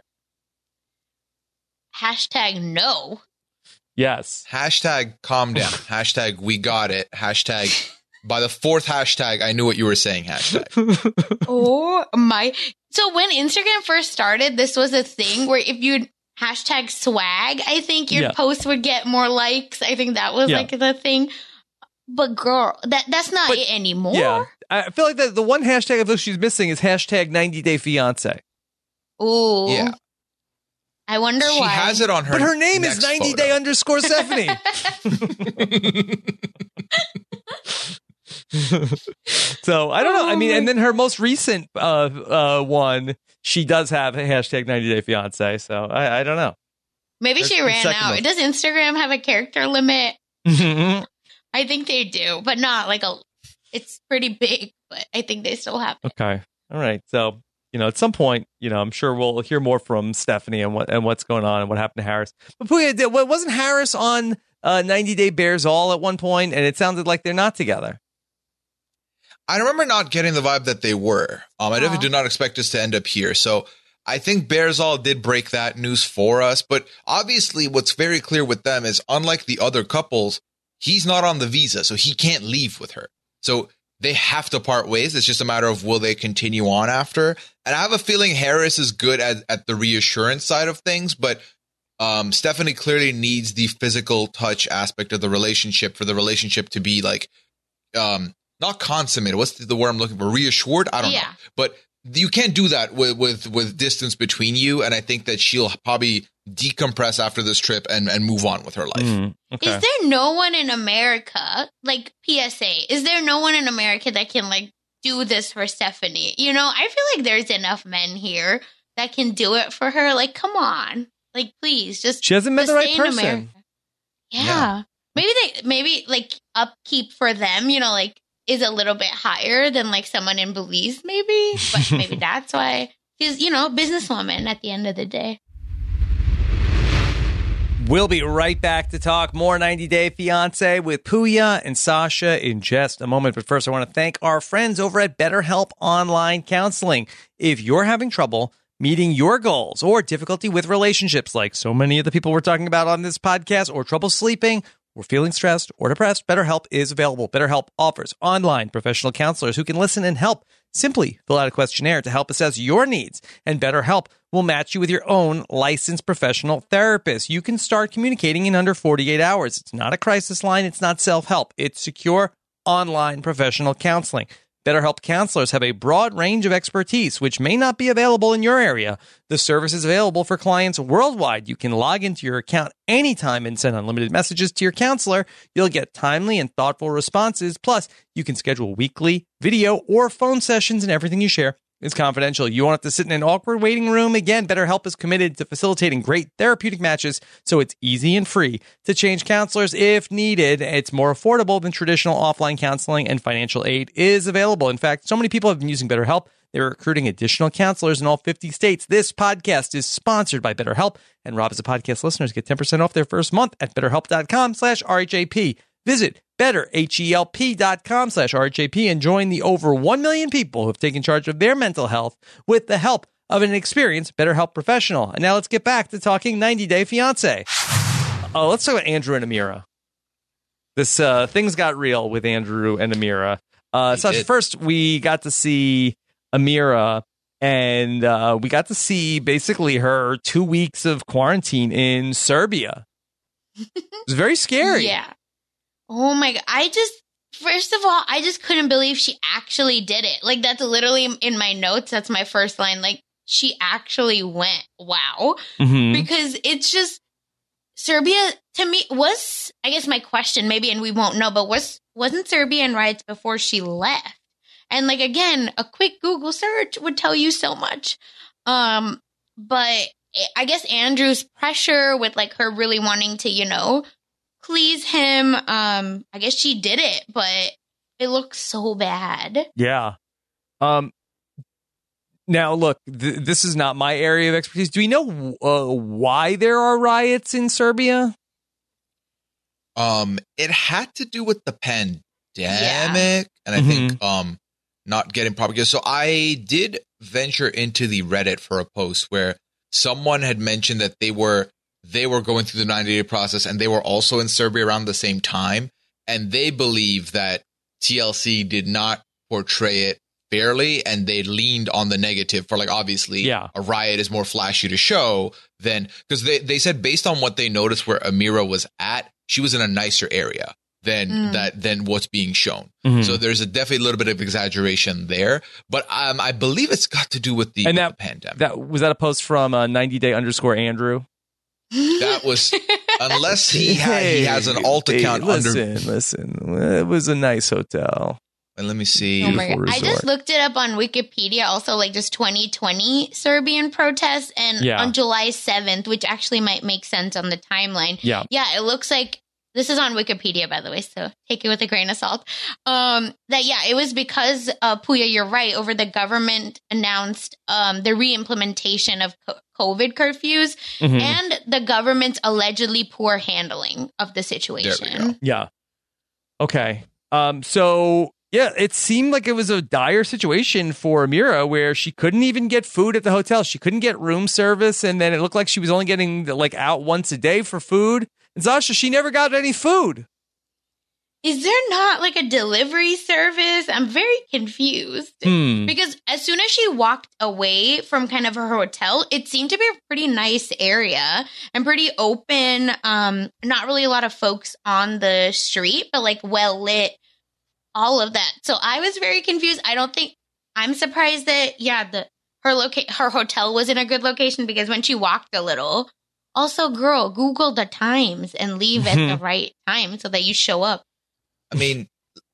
Hashtag no. Yes. Hashtag calm down. hashtag we got it. Hashtag by the fourth hashtag, I knew what you were saying. Hashtag. oh my. So when Instagram first started, this was a thing where if you hashtag swag, I think your Yeah. post would get more likes. I think that was Yeah. like the thing. But girl, that that's not But- it anymore. Yeah. I feel like the, the one hashtag I feel she's missing is hashtag 90 day fiance. Ooh. Yeah. I wonder She why. has it on her. But her name is 90 photo. day underscore Stephanie. so I don't know. I mean, and then her most recent uh, uh, one, she does have a hashtag 90 day fiance. So I, I don't know. Maybe That's she ran out. one. Does Instagram have a character limit? I think they do, but not like a. It's pretty big, but I think they still have. It. Okay. All right. So, you know, at some point, you know, I'm sure we'll hear more from Stephanie and what and what's going on and what happened to Harris. But Puya, wasn't Harris on uh, 90 Day Bares All at one point, and it sounded like they're not together. I remember not getting the vibe that they were. Um, I definitely did not expect us to end up here. So I think Bares All did break that news for us. But obviously, what's very clear with them is unlike the other couples, he's not on the visa, so he can't leave with her. So they have to part ways. It's just a matter of will they continue on after. And I have a feeling Harris is good at, at the reassurance side of things, but um, Stephanie clearly needs the physical touch aspect of the relationship for the relationship to be like, um, not consummated. What's the word I'm looking for? Reassured? I don't Yeah. know. But you can't do that with, with, with distance between you. And I think that she'll probably decompress after this trip and, and move on with her life. Mm, okay. Is there no one in America, like PSA, is there no one in America that can like do this for Stephanie? You know, I feel like there's enough men here that can do it for her. Like, come on. Like, please, just she hasn't met the right person. Yeah. Yeah. Maybe they maybe like upkeep for them, you know, like is a little bit higher than like someone in Belize, maybe. But maybe that's why she's, you know, businesswoman at the end of the day. We'll be right back to talk more 90 Day Fiance with Puya and Sasha in just a moment. But first, I want to thank our friends over at BetterHelp Online Counseling. If you're having trouble meeting your goals or difficulty with relationships, like so many of the people we're talking about on this podcast, or trouble sleeping, or feeling stressed or depressed, BetterHelp is available. BetterHelp offers online professional counselors who can listen and help. Simply fill out a questionnaire to help assess your needs, and BetterHelp will match you with your own licensed professional therapist. You can start communicating in under 48 hours. It's not a crisis line, it's not self help, it's secure online professional counseling. BetterHelp counselors have a broad range of expertise, which may not be available in your area. The service is available for clients worldwide. You can log into your account anytime and send unlimited messages to your counselor. You'll get timely and thoughtful responses. Plus, you can schedule weekly video or phone sessions, and everything you share is confidential. You won't have to sit in an awkward waiting room. Again, BetterHelp is committed to facilitating great therapeutic matches, so it's easy and free to change counselors if needed. It's more affordable than traditional offline counseling, and financial aid is available. In fact, so many people have been using BetterHelp. They're recruiting additional counselors in all 50 states. This podcast is sponsored by BetterHelp, and Rob as a podcast listeners get 10% off their first month at betterhelp.com slash RHAP. Visit betterhelp.com slash RHAP and join the over 1 million people who have taken charge of their mental health with the help of an experienced BetterHelp professional. And now let's get back to talking 90 Day Fiance. Oh, let's talk about Andrew and Amira. This uh, things got real with Andrew and Amira. Uh, so did. first we got to see Amira, and uh, we got to see basically her two weeks of quarantine in Serbia. It was very scary. Yeah. Oh my god. I just first of all, I just couldn't believe she actually did it. Like that's literally in my notes. That's my first line. Like she actually went. Wow. Mhm. Because it's just Serbia to me was I guess my question maybe and we won't know but was wasn't Serbia in riots before she left? And like again, a quick Google search would tell you so much. Um but I guess Andrew's pressure with like her really wanting to, you know, please him. Um, I guess she did it, but it looks so bad. Yeah. Um. Now, look, th- this is not my area of expertise. Do we know uh, why there are riots in Serbia? Um, it had to do with the pandemic, and I Mhm. think um not getting propagated. So I did venture into the Reddit for a post where someone had mentioned that they were they were going through the 90 day process and they were also in Serbia around the same time, and they believe that TLC did not portray it fairly and they leaned on the negative for like obviously Yeah. a riot is more flashy to show than because they, they said based on what they noticed where Amira was at, she was in a nicer area than Mm. that than what's being shown. Mhm. So there's a definitely a little bit of exaggeration there, but um, I believe it's got to do with the, And that- the pandemic. That was that a post from uh, 90 day underscore Andrew. That was unless he ha- he has an alt Hey, account listen, under. Listen, it was a nice hotel. And let me see. Oh my God. I just looked it up on Wikipedia, also like just 2020 Serbian protests, and Yeah. on July 7th, which actually might make sense on the timeline. Yeah. Yeah, it looks like this is on Wikipedia, by the way, so take it with a grain of salt. Um, that yeah, it was because uh, Puya, you're right. Over the government announced um the re-implementation of co- COVID curfews Mhm. and the government's allegedly poor handling of the situation. Yeah. Okay. Um. So yeah, it seemed like it was a dire situation for Mira where she couldn't even get food at the hotel. She couldn't get room service, and then it looked like she was only getting like out once a day for food. And Sasha, she never got any food. Is there not like a delivery service? I'm very confused. Hmm. Because as soon as she walked away from kind of her hotel, it seemed to be a pretty nice area and pretty open. Um, not really a lot of folks on the street, but like well lit, all of that. So I was very confused. I don't think I'm surprised that yeah, the her locate her hotel was in a good location because when she walked a little. Also, girl, Google the times and leave at the right time so that you show up. I mean,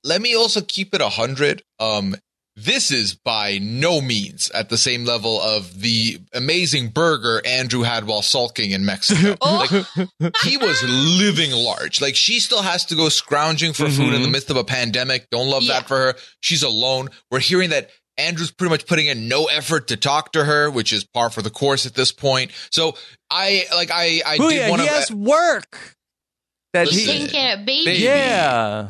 let me also keep it a hundred. Um, this is by no means at the same level of the amazing burger Andrew had while sulking in Mexico. Oh. Like he was living large. Like she still has to go scrounging for food in the Mhm. midst of a pandemic. Don't love Yeah. that for her. She's alone. We're hearing that Andrew's pretty much putting in no effort to talk to her, which is par for the course at this point. So I like I I Oh did yeah, want he to has work. That Listen. he, Taking baby. Baby. yeah,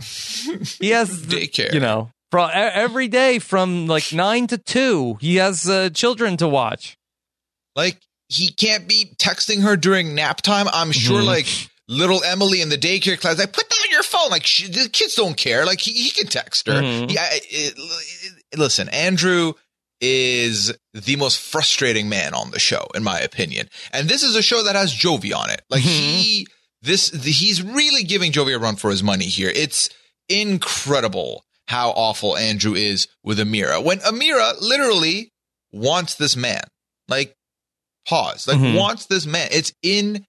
he has daycare. You know, from every day from like nine to two, he has uh, children to watch. Like he can't be texting her during nap time. I'm sure Mhm. like little Emily in the daycare class, like put down your phone. Like she, the kids don't care. Like he, he can text her. Mhm. Yeah. it- it- listen, Andrew is the most frustrating man on the show, in my opinion. And this is a show that has Jovi on it. Like he, this, the, he's really giving Jovi a run for his money here. It's incredible how awful Andrew is with Amira. When Amira literally wants this man, like pause, like Mhm. wants this man. It's in.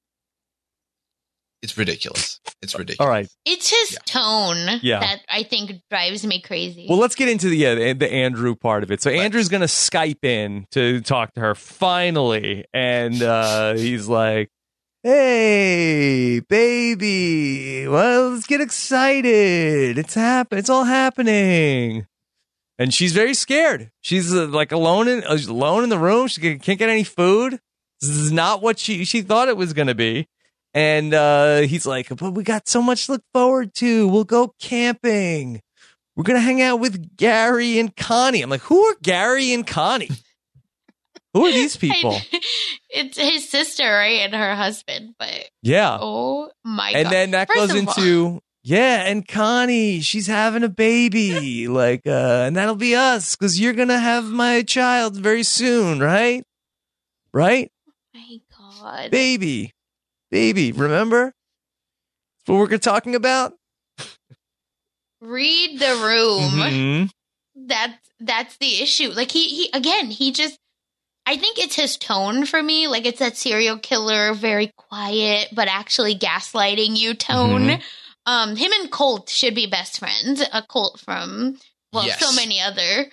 It's ridiculous. It's ridiculous. All right. It's his Yeah. tone Yeah. that I think drives me crazy. Well, let's get into the uh, the Andrew part of it. So Let's. Andrew's going to Skype in to talk to her finally, and uh, he's like, "Hey, baby, well, let's get excited. It's happen. It's all happening." And she's very scared. She's uh, like alone in uh, alone in the room. She can't get any food. This is not what she she thought it was going to be. And uh, he's like, "But we got so much to look forward to. We'll go camping." we're gonna hang out with Gary and Connie. I'm like, who are Gary and Connie? Who are these people? It's his sister, right, and her husband. But Yeah. oh my god. and god! then that First goes of all- into yeah, and Connie, she's having a baby, like, uh, and that'll be us because you're gonna have my child very soon, right? Right, my god. baby, baby. Remember That's what we're talking about? Read the room. Mhm. That's that's the issue. Like he he again, he just I think it's his tone for me. Like it's that serial killer, very quiet, but actually gaslighting you tone. Mhm. Um, him and Colt should be best friends. A Colt from well, Yes. so many other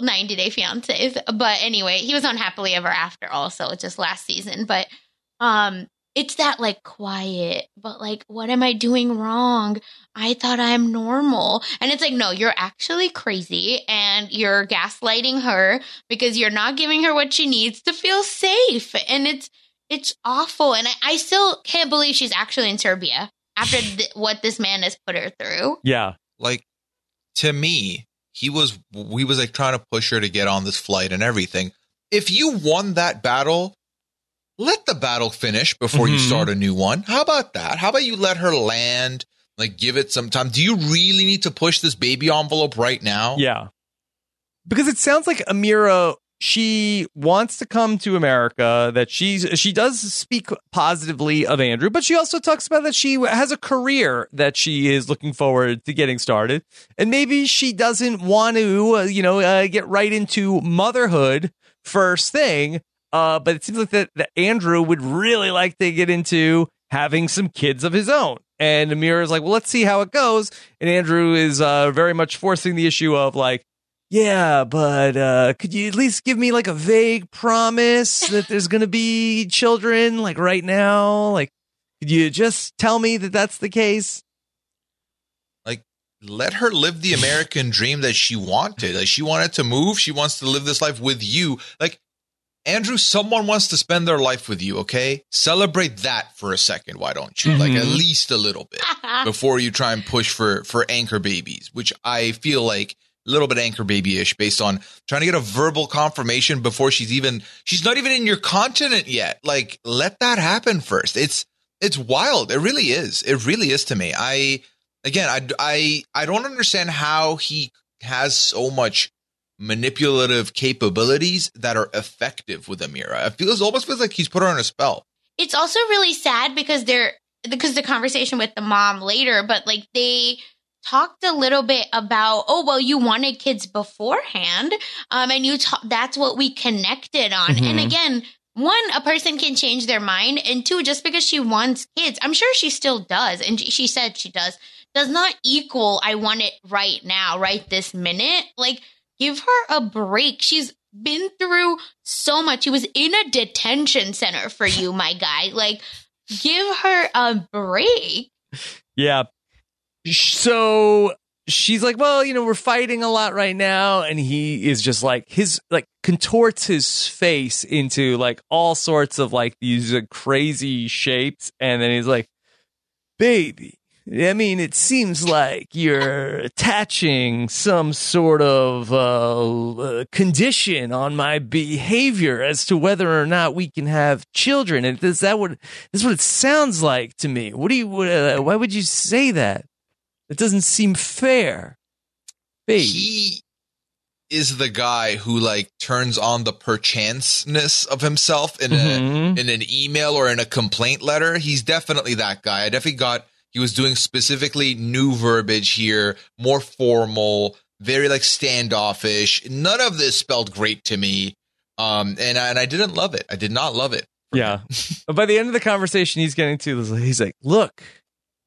90 Day Fiancés. But anyway, he was on Happily Ever After also just last season. But um, it's that like quiet, but like, what am I doing wrong? I thought I'm normal. And it's like, no, you're actually crazy and you're gaslighting her because you're not giving her what she needs to feel safe. And it's, it's awful. And I, I still can't believe she's actually in Serbia after th- what this man has put her through. Yeah. like to me he was we was like trying to push her to get on this flight and everything if you won that battle let the battle finish before you Mhm. start a new one. How about that? How about you let her land like give it some time? Do you really need to push this baby envelope right now? Yeah. Because it sounds like Amira she wants to come to America that she's she does speak positively of Andrew but she also talks about that she has a career that she is looking forward to getting started. And maybe she doesn't want to uh, you know uh, get right into motherhood first thing uh, but it seems like that, that Andrew would really like to get into having some kids of his own. And Amira is like well let's see how it goes. And Andrew is uh, very much forcing the issue of like yeah, but uh, could you at least give me like a vague promise that there's going to be children like right now? Like, could you just tell me that that's the case? Like, let her live the american dream that she wanted. Like she wanted to move. She wants to live this life with you. Like andrew someone wants to spend their life with you okay? Celebrate that for a second why don't you? Like at Mhm. least a little bit before you try and push for for anchor babies which i feel like a little bit anchor baby-ish based on trying to get a verbal confirmation before she's even she's not even in your continent yet. Like let that happen first. It's it's wild. It really is. It really is to me. I again i i i don't understand how he has so much manipulative capabilities that are effective with amira. It feels almost feels like he's put her on a spell. It's also really sad because they're because the conversation with the mom later, but like they talked a little bit about oh well you wanted kids beforehand um and you ta- that's what we connected on. And Mhm. again one a person can change their mind and two just because she wants kids i'm sure she still does and she- she said she does does not equal i want it right now right this minute. Like give her a break she's been through so much she was in a detention center for you my guy like give her a break Yeah. So she's like, well, you know, we're fighting a lot right now. And he is just like, his, like, contorts his face into like all sorts of like these uh, crazy shapes. And then he's like, baby. I mean, it seems like you're attaching some sort of uh, uh, condition on my behavior as to whether or not we can have children. And is that what this is what it sounds like to me? What do you? Uh, why would you say that? It doesn't seem fair. Baby. he is the guy who like turns on the perchanceness of himself in a Mhm. in an email or in a complaint letter. He's definitely that guy. I definitely got he was doing specifically new verbiage here, more formal, very like standoffish. None of this spelled great to me. Um and I, and I didn't love it. I did not love it. Yeah. but by the end of the conversation, he's getting to this. He's like, "Look,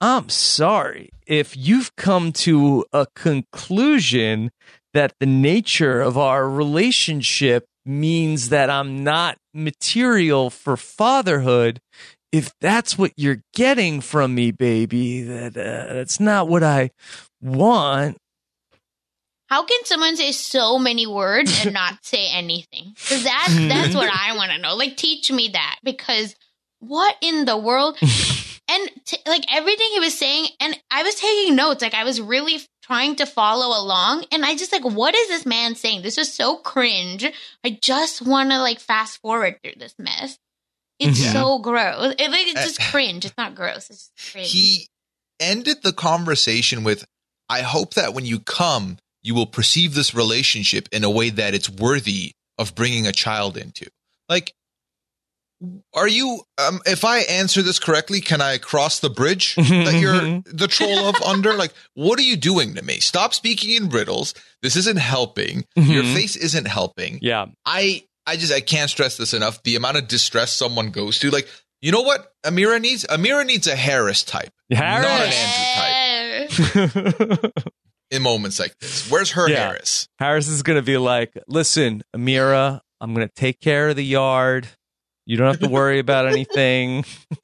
I'm sorry if you've come to a conclusion that the nature of our relationship means that I'm not material for fatherhood." If that's what you're getting from me, baby, that uh, that's not what I want. How can someone say so many words and not say anything? Because that's that's what I want to know. Like, teach me that. Because what in the world? and t- like everything he was saying, and I was taking notes. Like I was really trying to follow along, and I just like, what is this man saying? This is so cringe. I just want to like fast forward through this mess. It's Yeah. so gross. It, like, it's just cringe. It's not gross. It's just cringe. He ended the conversation with I hope that when you come, you will perceive this relationship in a way that it's worthy of bringing a child into. Like are you um if I answer this correctly, can I cross the bridge that you're the troll of under? Like what are you doing to me? Stop speaking in riddles. This isn't helping. Your Mhm. face isn't helping. Yeah. I I just I can't stress this enough. The amount of distress someone goes to, like you know what Amira needs? Amira needs a Harris type, Harris. not an Andrew type. In moments like this, where's her Yeah. Harris? Harris is going to be like, listen, Amira, I'm going to take care of the yard. You don't have to worry about anything.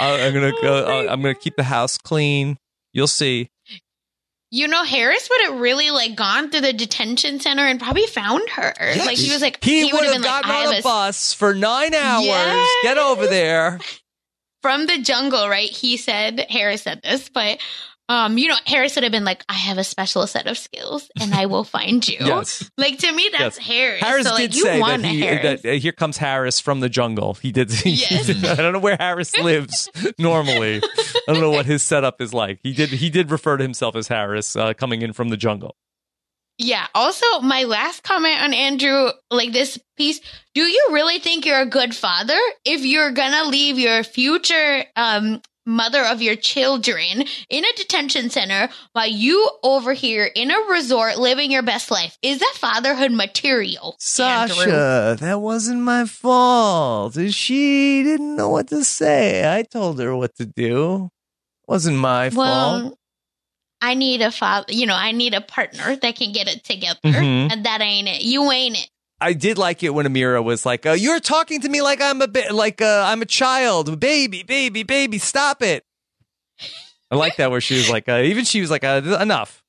I'm to go. Oh I'm going to keep the house clean. You'll see. You know, Harris would have really like gone to the detention center and probably found her. Like he was like He, would would've have been like, gotten on a bus for nine hours. Yes. Get over there. from the jungle, right? He said Harris said this, but um, you know, Harris would have been like, I have a special set of skills and I will find you. Yes. Like to me, that's Yes. Harris. Harris so, like, did you say that, he, Harris. that uh, here comes Harris from the jungle. He did. Yes. I don't know where Harris lives normally. I don't know what his setup is like. He did. He did refer to himself as Harris uh, coming in from the jungle. Yeah. Also, my last comment on Andrew, like this piece, do you really think you're a good father if you're gonna leave your future um mother of your children in a detention center while you over here in a resort living your best life? Is that fatherhood material? Andrew? Sasha, that wasn't my fault. She didn't know what to say. I told her what to do. Wasn't my fault. Well, I need a father, you know, I need a partner that can get it together. Mhm. And that ain't it. You ain't it. I did like it when Amira was like, uh, "You're talking to me like I'm a bit like uh, I'm a child, baby, baby, baby. Stop it." I like that where she was like, uh, even she was like, uh, "Enough."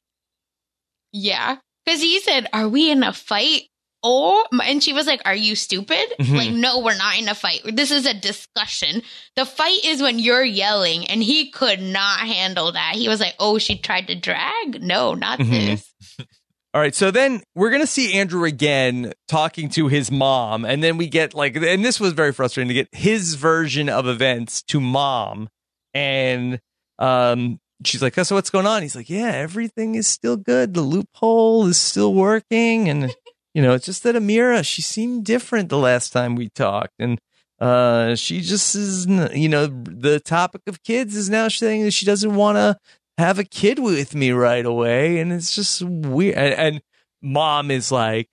Yeah. Because he said, Are we in a fight? Oh, and she was like, Are you stupid? Mhm. Like, no, we're not in a fight. This is a discussion. The fight is when you're yelling, and he could not handle that. He was like, Oh, she tried to drag? No, not Mhm. this. All right, so then we're gonna see Andrew again talking to his mom, and then we get like, and this was very frustrating to get his version of events to mom, and um, she's like, oh, "So what's going on?" He's like, "Yeah, everything is still good. The loophole is still working, and you know, it's just that Amira, she seemed different the last time we talked, and uh, she just is, you know, the topic of kids is now saying that she doesn't want to." Have a kid with me right away and it's just weird and, and mom is like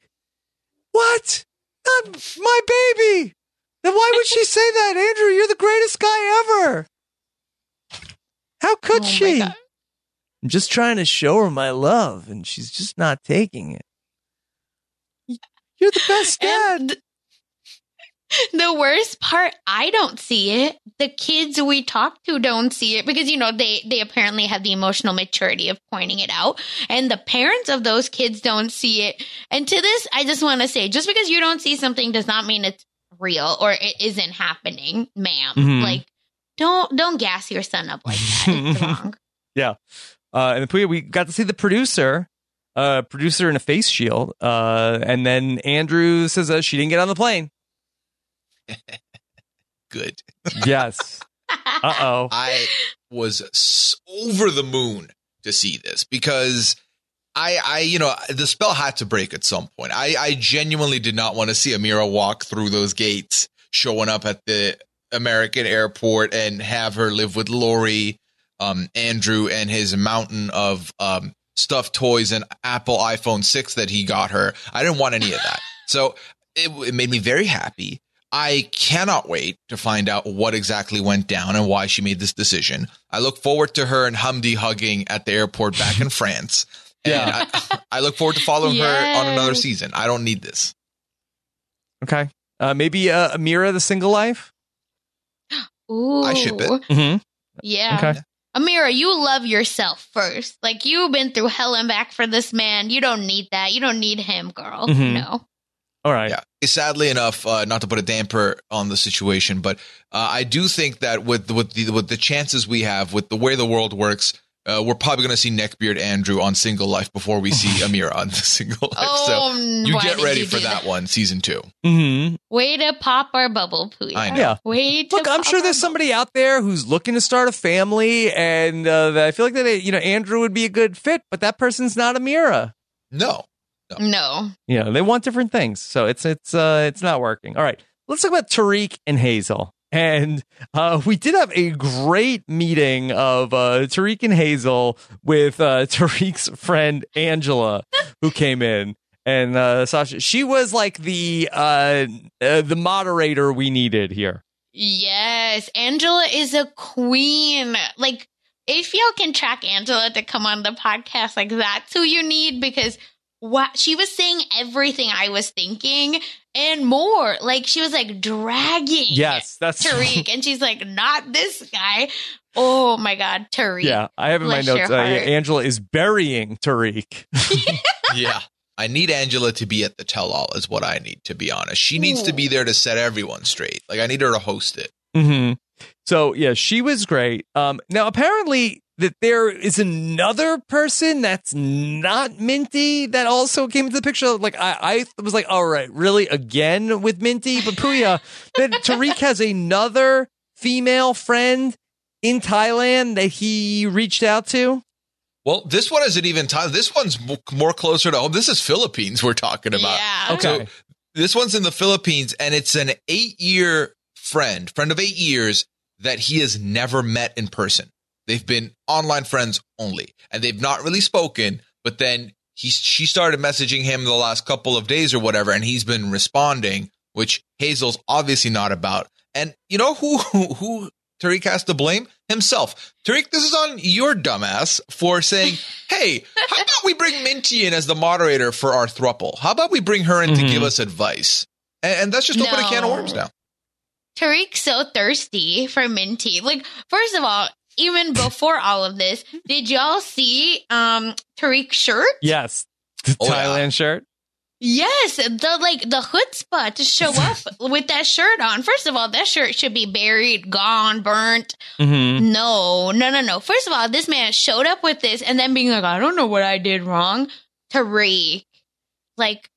what? Not my baby! Then why would she say that? Andrew you're the greatest guy ever! How could Oh she? i'm just trying to show her my love and she's just not taking it. You're the best dad! And the worst part, I don't see it. The kids we talk to don't see it because you know they they apparently have the emotional maturity of pointing it out, and the parents of those kids don't see it. And to this, I just want to say, just because you don't see something does not mean it's real or it isn't happening, madam Mhm. Like, don't don't gas your son up like that. It's wrong. Yeah. Uh, and we we got to see the producer, uh, producer in a face shield. Uh, and then Andrew says uh, she didn't get on the plane. Good. Yes. Uh oh. I was over the moon to see this because I, I, you know, the spell had to break at some point. I, I genuinely did not want to see Amira walk through those gates, showing up at the American airport and have her live with Lori, um, Andrew, and his mountain of um, stuffed toys and Apple iPhone 6 that he got her. I didn't want any of that. So it, it made me very happy. I cannot wait to find out what exactly went down and why she made this decision. I look forward to her and Humdi hugging at the airport back in France. And Yeah. I, I look forward to following her on another season. I don't need this. Okay. Uh, maybe uh, Amira, the single life. Ooh, I ship it. Mm-hmm. Yeah. Okay. Amira, you love yourself first. Like you've been through hell and back for this man. You don't need that. You don't need him, girl. Mhm. No. All right. Yeah. Sadly enough, uh, not to put a damper on the situation, but uh, I do think that with with the with the chances we have, with the way the world works, uh, we're probably going to see Neckbeard Andrew on Single Life before we see Amira on the Single Life. Oh, so you get ready you for do that one, season two. Mm-hmm. Way to pop our bubble, Pooh. I know. Yeah. Way to Look, I'm sure there's somebody out there who's looking to start a family, and uh, I feel like that you know Andrew would be a good fit, but that person's not Amira. No, No. You know, they want different things, so it's it's uh, it's not working. All right, let's talk about Tarik and Hazel. And uh, we did have a great meeting of uh, Tarik and Hazel with uh, Tarik's friend Angela, who came in. and uh, Sasha. She was like the uh, uh, the moderator we needed here. Yes, Angela is a queen. Like, if y'all can track Angela to come on the podcast, like that's who you need because what she was saying everything I was thinking and more. Like she was like dragging Yes, that's Tarik, and she's like, not this guy. Oh my god, Tarik. Yeah, I have in my Bless notes. Uh, heart. Angela is burying Tarik. yeah. I need Angela to be at the tell all, is what I need, to be honest. She needs to be there to set everyone straight. Like, I need her to host it. Mm-hmm. So yeah, she was great. Um, now apparently that there is another person that's not Minty that also came into the picture. Like I, I was like, all right, really again with Minty, but Puya, that Tarik has another female friend in Thailand that he reached out to. Well, this one isn't even time. This one's more closer to home. This is Philippines we're talking about. Yeah. Okay. So this one's in the Philippines, and it's an eight year friend, friend of eight years that he has never met in person. They've been online friends only, and they've not really spoken. But then he she started messaging him the last couple of days or whatever, and he's been responding, which Hazel's obviously not about. And you know who who, who Tarik has to blame himself. Tarik, this is on your dumbass for saying, "Hey, how about we bring Minty in as the moderator for our thruple? How about we bring her in to Mhm. give us advice?" And, and that's just open a can of worms now. Tarik's so thirsty for Minty. Like, first of all, even before all of this, did y'all see um Tarik's shirt? Yes, the Oh, yeah. Thailand shirt. Yes, the like the chutzpah to show up with that shirt on. First of all, that shirt should be buried, gone, burnt. Mm-hmm. No, no, no, no. First of all, this man showed up with this and then being like, I don't know what I did wrong. Tarik. Like,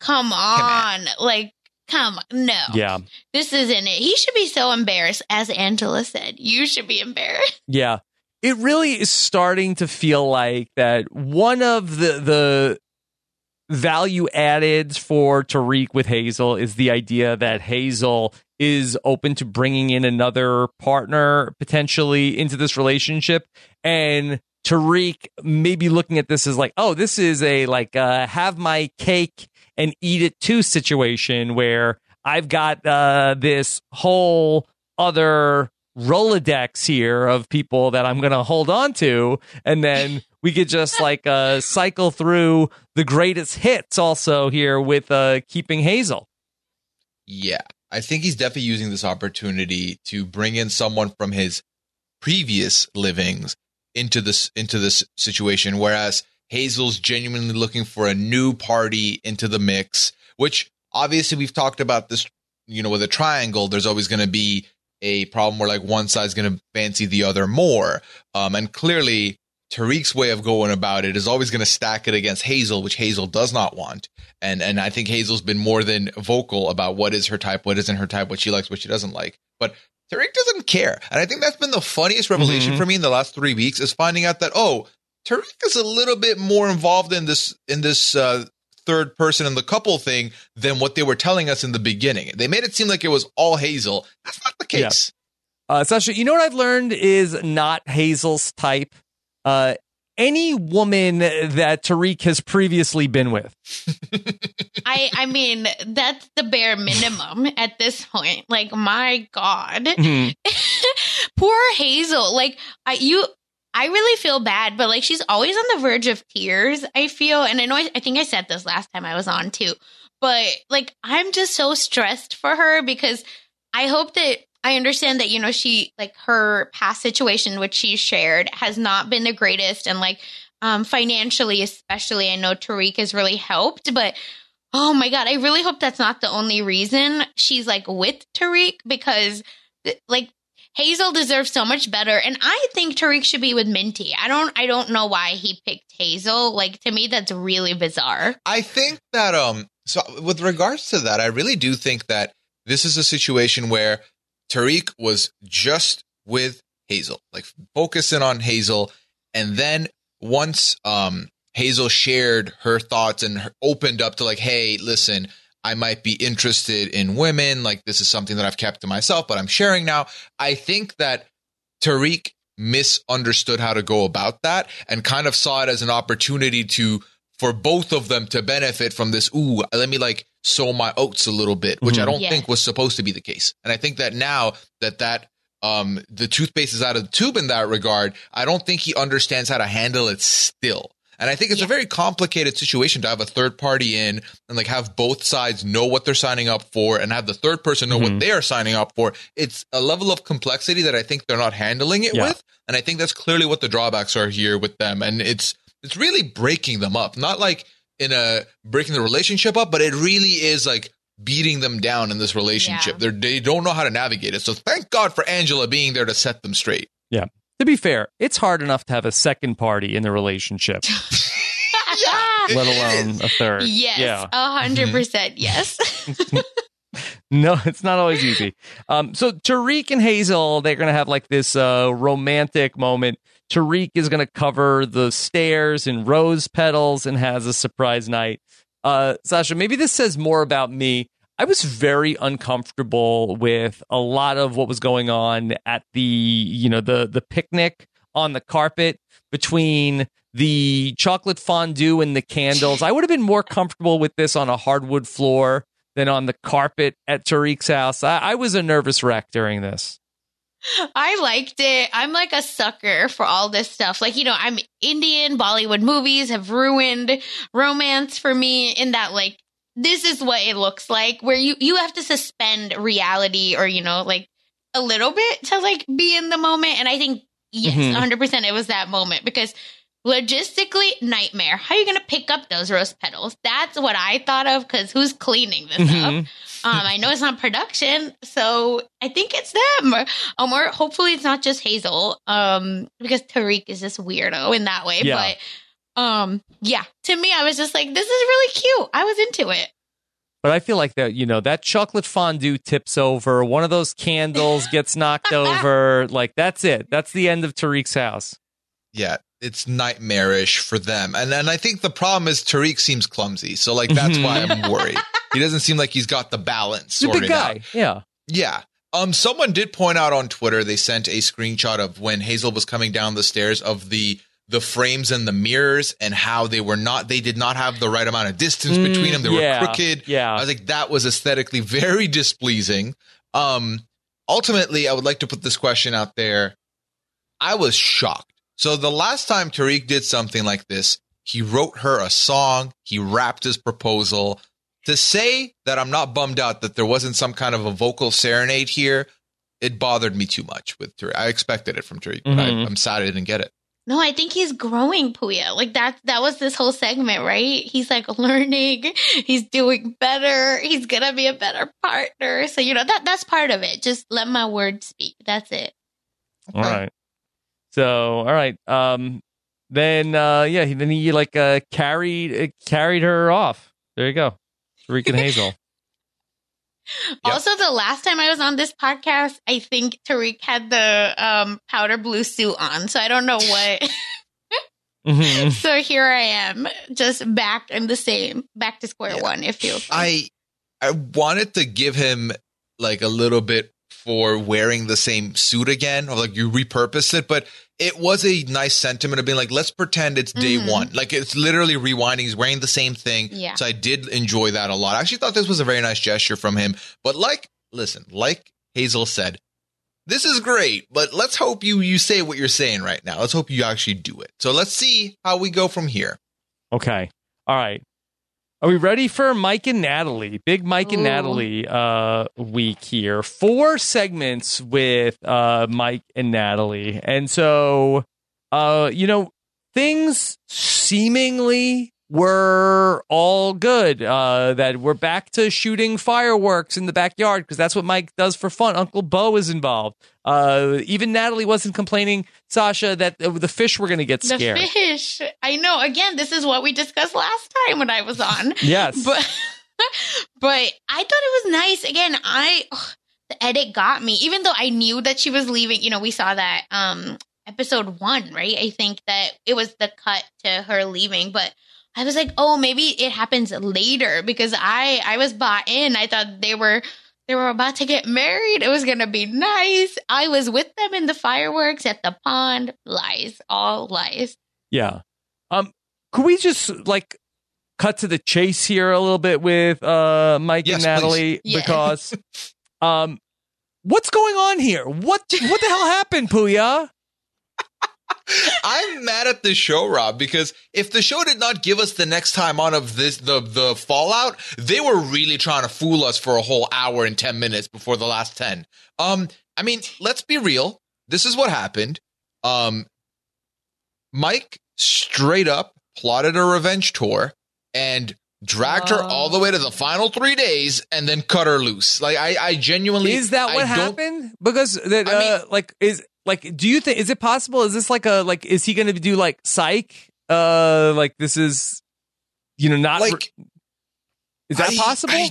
come on. Like, come. No. Yeah, This isn't it. He should be so embarrassed, as Angela said. You should be embarrassed. Yeah. It really is starting to feel like that one of the the value added for Tarik with Hazel is the idea that Hazel is open to bringing in another partner potentially into this relationship and Tarik maybe looking at this as like oh this is a like uh have my cake and eat it too situation where I've got uh this whole other Rolodex here of people that I'm going to hold on to. And then we could just like uh, cycle through the greatest hits also here with uh, keeping Hazel. Yeah, I think he's definitely using this opportunity to bring in someone from his previous livings into this into this situation, whereas Hazel's genuinely looking for a new party into the mix. Which obviously we've talked about this, you know, with a triangle. There's always going to be a problem where like one side's going to fancy the other more, um, and clearly. Tarik's way of going about it is always going to stack it against Hazel, which Hazel does not want and and I think Hazel's been more than vocal about what is her type, what isn't her type, what she likes, what she doesn't like. But Tarik doesn't care, and I think that's been the funniest revelation Mhm. for me in the last three weeks is finding out that oh, Tarik is a little bit more involved in this in this uh, third person in the couple thing than what they were telling us in the beginning. They made it seem like it was all Hazel. That's not the Yeah. case. Uh, Sasha, you know what I've learned is not Hazel's type. Uh, any woman that Tarik has previously been with. I I mean, that's the bare minimum at this point. Like, my God. Mhm. Poor Hazel. Like, I you I really feel bad, but like she's always on the verge of tears, I feel. And I know I, I think I said this last time I was on too. But like I'm just so stressed for her because I hope that I understand that, you know, she like her past situation which she shared has not been the greatest and like um financially especially I know Tarik has really helped, but oh my god, I really hope that's not the only reason she's like with Tarik because like Hazel deserves so much better, and I think Tarik should be with Minty. I don't, I don't know why he picked Hazel. Like to me, that's really bizarre. I think that um so with regards to that, I really do think that this is a situation where Tarik was just with Hazel, like focusing on Hazel, and then once um Hazel shared her thoughts and her- opened up to like, hey, listen, I might be interested in women. Like this is something that I've kept to myself, but I'm sharing now. I think that Tarik misunderstood how to go about that and kind of saw it as an opportunity to for both of them to benefit from this. Ooh, let me like sow my oats a little bit, which I Mhm. don't Yeah. think was supposed to be the case. And I think that now that that um the toothpaste is out of the tube in that regard, I don't think he understands how to handle it still. And I think it's Yeah. a very complicated situation to have a third party in and like have both sides know what they're signing up for and have the third person know Mhm. what they are signing up for. It's a level of complexity that I think they're not handling it Yeah. with. And I think that's clearly what the drawbacks are here with them. And it's it's really breaking them up. Not like in a breaking the relationship up, but it really is like beating them down in this relationship. Yeah. They're, they don't know how to navigate it. So thank God for Angela being there to set them straight. To be fair, it's hard enough to have a second party in the relationship, let alone a third. yes, a hundred percent. Yes. No, it's not always easy. Um, so Tarik and Hazel, they're gonna have like this uh romantic moment. Tarik is gonna cover the stairs in rose petals and has a surprise night. Uh, Sasha, maybe this says more about me. I was very uncomfortable with a lot of what was going on at the, you know, the the picnic on the carpet between the chocolate fondue and the candles. I would have been more comfortable with this on a hardwood floor than on the carpet at Tarik's house. I, I was a nervous wreck during this. I liked it. I'm like a sucker for all this stuff. Like, you know, I'm Indian, Bollywood movies have ruined romance for me in that like this is what it looks like where you you have to suspend reality or you know, like a little bit to like be in the moment and I think yes, Mhm. 100% it was that moment because logistically nightmare. How are you going to pick up those rose petals? That's what I thought of cuz who's cleaning this up? Mhm. Um, I know it's not production, so I think it's them. Um, or hopefully it's not just Hazel. Um, because Tarik is this weirdo in that way. Yeah. But um, yeah, to me, I was just like, this is really cute. I was into it. But I feel like that, you know, that chocolate fondue tips over, one of those candles gets knocked over. Like, that's it. That's the end of Tarik's house. Yeah, it's nightmarish for them. And and I think the problem is Tarik seems clumsy. So like that's why I'm worried. He doesn't seem like he's got the balance He's a sorted big guy. out. Yeah. Yeah. Um someone did point out on Twitter they sent a screenshot of when Hazel was coming down the stairs of the the frames and the mirrors and how they were not they did not have the right amount of distance Mm, between them. They yeah, were crooked. Yeah. I was like, that was aesthetically very displeasing. Um, ultimately, I would like to put this question out there. I was shocked. So the last time Tarik did something like this, he wrote her a song, he rapped his proposal. To say that I'm not bummed out that there wasn't some kind of a vocal serenade here, it bothered me too much with Tarik. I expected it from Tarik, but I, Mhm. I'm sad I didn't get it. No, I think he's growing, Puya. Like that that was this whole segment, right? He's like learning, he's doing better, he's gonna be a better partner. So, you know, that that's part of it. Just let my word speak. That's it. All right. So, all right. Um, then, uh, yeah, he, then he like uh, carried uh, carried her off. There you go, Tarik and Hazel. Also, the last time I was on this podcast, I think Tarik had the um, powder blue suit on. So I don't know what. Mhm. so here I am, just back in the same, back to square Yeah. one. It feels. like. I I wanted to give him like a little bit for wearing the same suit again, or like you repurposed it, but it was a nice sentiment of being like, let's pretend it's day Mhm. one. Like it's literally rewinding. He's wearing the same thing. Yeah. So I did enjoy that a lot. I actually thought this was a very nice gesture from him. But like, listen, like Hazel said, this is great, but let's hope you you say what you're saying right now. Let's hope you actually do it. So let's see how we go from here. Okay. All right. Are we ready for Mike and Natalie? Big Mike and Natalie uh week here. Four segments with uh Mike and Natalie. And so uh you know things seemingly were all good. Uh that we're back to shooting fireworks in the backyard because that's what Mike does for fun. Uncle Bo is involved. Uh even Natalie wasn't complaining Sasha that the fish were going to get scared. the fish. I know. Again, this is what we discussed last time when I was on. Yes. but but I thought it was nice. Again, I ugh, the edit got me, even though I knew that she was leaving. You know, we saw that um episode one, right? I think that it was the cut to her leaving, but I was like, oh, maybe it happens later because I I was bought in. I thought they were. They were about to get married. It was going to be nice. I was with them in the fireworks at the pond. Lies, all lies. Yeah. Um, could we just like cut to the chase here a little bit with uh, Mike Yes, and Natalie Yeah. because um, what's going on here? What what the hell happened, Puya? I'm mad at the show, Rob, because if the show did not give us the next time on of this the the fallout, they were really trying to fool us for a whole hour and ten minutes before the last ten. Um, I mean, let's be real. This is what happened. Um, Mike straight up plotted a revenge tour and dragged her all the way to the final three days and then cut her loose. Like I, I genuinely Is that what I happened? Because that I mean- uh, like is like do you think is it possible? Is this like a like is he going to do like psych? Uh, like this is you know not Like, is that I- possible? I,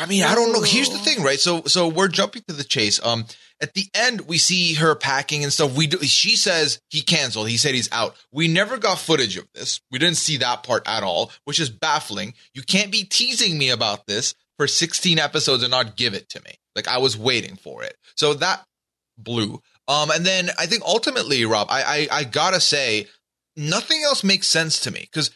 I mean, I don't know. Here's the thing, right? So, so we're jumping to the chase. Um, at the end, we see her packing and stuff. We do, she says he canceled. He said he's out. We never got footage of this. We didn't see that part at all, which is baffling. You can't be teasing me about this for 16 episodes and not give it to me. Like I was waiting for it. So that blew. Um, and then I think ultimately, Rob, I, I, I gotta say, nothing else makes sense to me because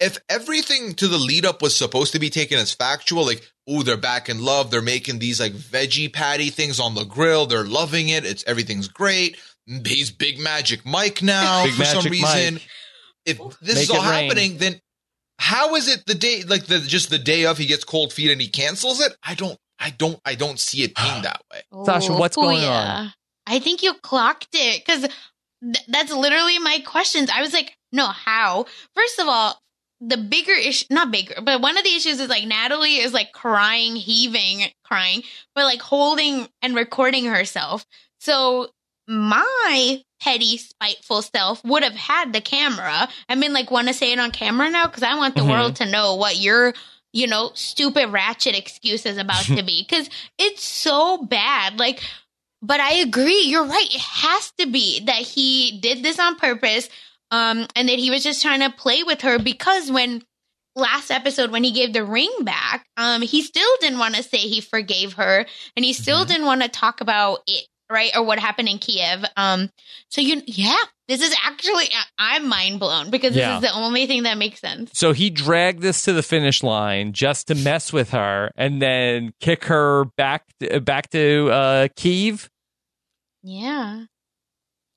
if everything to the lead up was supposed to be taken as factual, like, oh, they're back in love, they're making these like veggie patty things on the grill, they're loving it, it's everything's great. He's Big Magic Mike now Big for some reason. Mike. If this Make is all it rain. happening, then how is it the day like the just the day of he gets cold feet and he cancels it? I don't I don't I don't see it being that way. Sasha, what's Oh, going yeah. on? I think you clocked it because th- that's literally my questions. I was like, no, how? First of all, the bigger issue, not bigger, but one of the issues is like Natalie is like crying, heaving, crying, but like holding and recording herself. So my petty, spiteful self would have had the camera I mean, like, want to say it on camera now? Because I want the Mhm. world to know what your, you know, stupid ratchet excuse is about to be. Because it's so bad. Like, but I agree. You're right. It has to be that he did this on purpose, um, and that he was just trying to play with her because when last episode when he gave the ring back, um, he still didn't want to say he forgave her, and he still Mm-hmm. didn't want to talk about it, right, or what happened in Kiev. Um, so you, yeah, this is actually I'm mind blown because this Yeah. is the only thing that makes sense. So he dragged this to the finish line just to mess with her and then kick her back back to uh, Kiev. Yeah.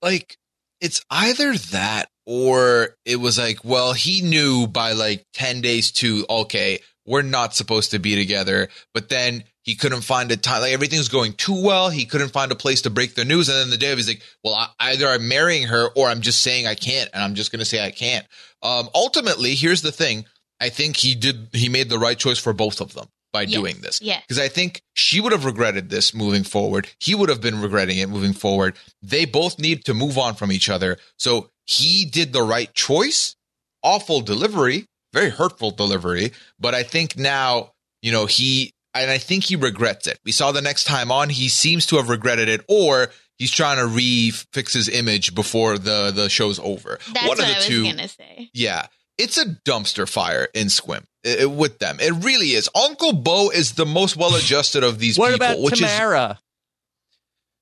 like it's either that or it was like well he knew by like 10 days to okay we're not supposed to be together but then he couldn't find a time like everything was going too well he couldn't find a place to break the news and then the day of he's like well I, either i'm marrying her or i'm just saying i can't and i'm just going to say i can't um ultimately here's the thing i think he did he made the right choice for both of them by Yes. doing this Yeah. because I think she would have regretted this moving forward. He would have been regretting it moving forward. They both need to move on from each other. So he did the right choice. Awful delivery, very hurtful delivery. But I think now, you know, he, and I think he regrets it. We saw the next time on, he seems to have regretted it, or he's trying to re-fix his image before the, the show's over. That's One what of I the was two. gonna say. Yeah, it's a dumpster fire in Sequim i- i- with them. It really is. Uncle Bo is the most well adjusted of these What people, about which is Tamara?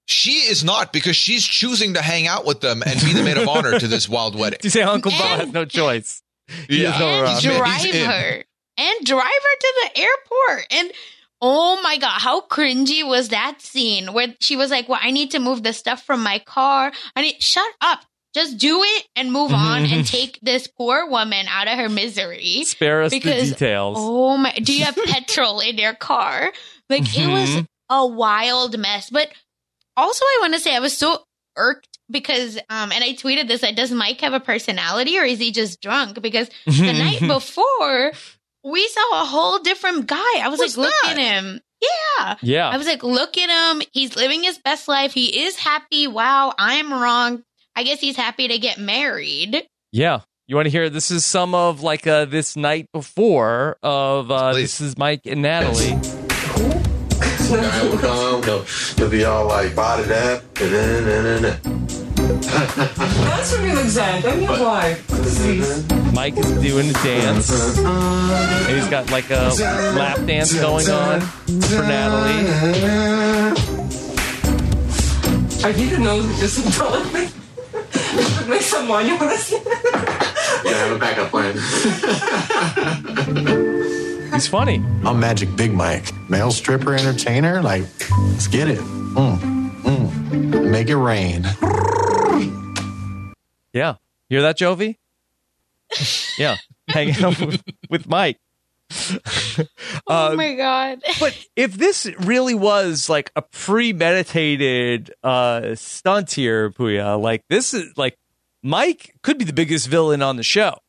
she is not because she's choosing to hang out with them and be the maid of honor to this wild wedding. You say Uncle Bo has no choice. He Yeah. has no and option. He's in- drive her and drive her to the airport and oh my god how cringy was that scene where she was like well i need to move the stuff from my car. I need shut up. Just do it and move on and take this poor woman out of her misery. Spare us Because- the details. oh my do you have petrol in your car? Like it was Mhm. a wild mess. But also i want to say i was so irked because um and i tweeted this like does mike have a personality or is he just drunk? Because the night before, we saw a whole different guy. I was What's like, look that? at him. Yeah. yeah. I was like, look at him. He's living his best life. He is happy. Wow, I'm wrong. I guess he's happy to get married. Yeah. You want to hear this is some of like uh, this night before of uh, this is Mike and Natalie. guy will come, he'll, he'll be all like bodied up. And then, and then, That's what you exact. I'm your wife. Please. Mike is doing a dance. And he's got like a lap dance going on for Natalie. I didn't know this was telling me. It took me some money, honestly. yeah, have a backup plan. He's funny. I'm Magic Big Mike, male stripper entertainer. Like, let's get it. Mm, mm. Make it rain. Yeah. Hear that, Jovi? yeah. Hanging out with, with Mike. oh Uh, my god. but if this really was like a premeditated uh stunt here, Puya, like this is like Mike could be the biggest villain on the show.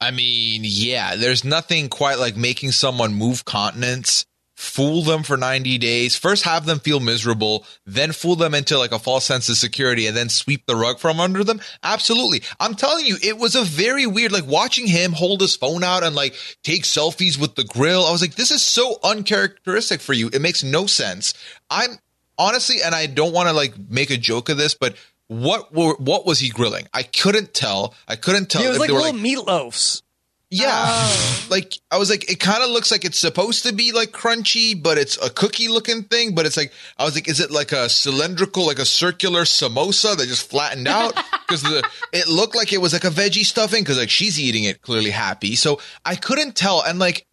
I mean, yeah, there's nothing quite like making someone move continents, fool them for 90 days, first have them feel miserable, then fool them into like a false sense of security and then sweep the rug from under them. Absolutely. I'm telling you, it was a very weird, like watching him hold his phone out and like take selfies with the grill. I was like, this is so uncharacteristic for you. It makes no sense. I'm honestly, and I don't want to like make a joke of this, but what were, what was he grilling? I couldn't tell. I couldn't tell it was if like they were little meatloafs. Yeah. Oh. Like I was like, it kind of looks like it's supposed to be like crunchy, but it's a cookie looking thing. But it's like I was like, is it like a cylindrical, like a circular samosa that just flattened out? Because the it looked like it was like a veggie stuffing because like she's eating it clearly happy. So I couldn't tell, and like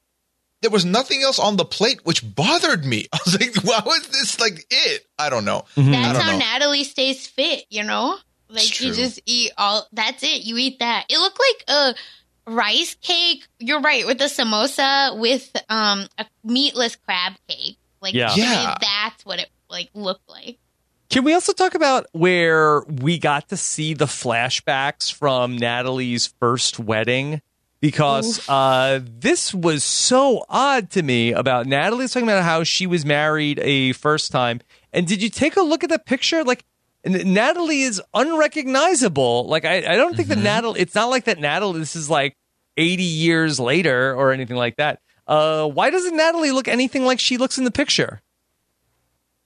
there was nothing else on the plate, which bothered me. I was like, how is this like it? I don't know. Mm-hmm. I That's don't how know. Natalie stays fit, you know? Like you just eat all that's it. You eat that. It looked like a rice cake. You're right, with the samosa with um a meatless crab cake. Like Yeah. Yeah. that's what it like looked like. Can we also talk about where we got to see the flashbacks from Natalie's first wedding? Because uh, this was so odd to me about Natalie's talking about how she was married a first time. And did you take a look at the picture? Like, N- Natalie is unrecognizable. Like, I, I don't think that Natalie, it's not like that Natalie, this is like 80 years later or anything like that. Uh, why doesn't Natalie look anything like she looks in the picture?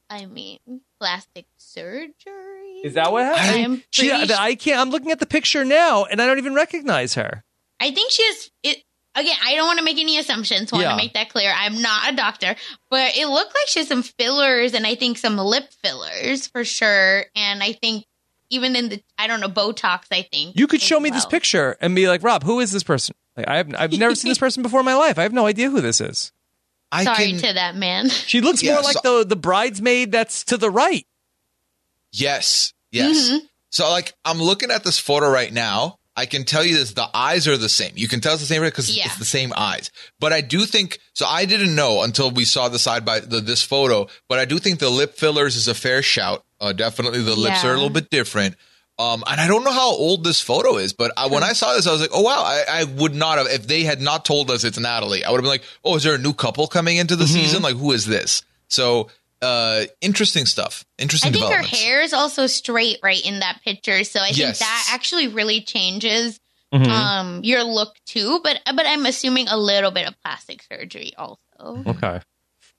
I mean, plastic surgery. Is that what happened? I'm She, I can't. I'm looking at the picture now, and I don't even recognize her. I think she has it again. I don't want to make any assumptions. Want Yeah. to make that clear. I'm not a doctor, but it looked like she had some fillers and I think some lip fillers for sure. And I think even in the I don't know Botox. I think You could as show me this picture and be like, Rob, who is this person? Like, I have, I've never seen this person before in my life. I have no idea who this is. I Sorry can, to that man. She looks Yeah, more like so- the the bridesmaid that's to the right. Yes. Yes. Mhm. So like I'm looking at this photo right now. I can tell you this: the eyes are the same. You can tell it's the same because Yeah. it's the same eyes. But I do think so. I didn't know until we saw the side by the, this photo. But I do think the lip fillers is a fair shout. Uh, definitely, the lips Yeah. are a little bit different. Um, and I don't know how old this photo is, but I, when I saw this, I was like, "Oh wow!" I, I would not have if they had not told us it's Natalie. I would have been like, "Oh, is there a new couple coming into the season? Like, who is this?" So, uh, interesting stuff. Interesting. I think her hair is also straight right in that picture, so I think Yes. that actually really changes Mhm. um your look too. But but I'm assuming a little bit of plastic surgery also. Okay.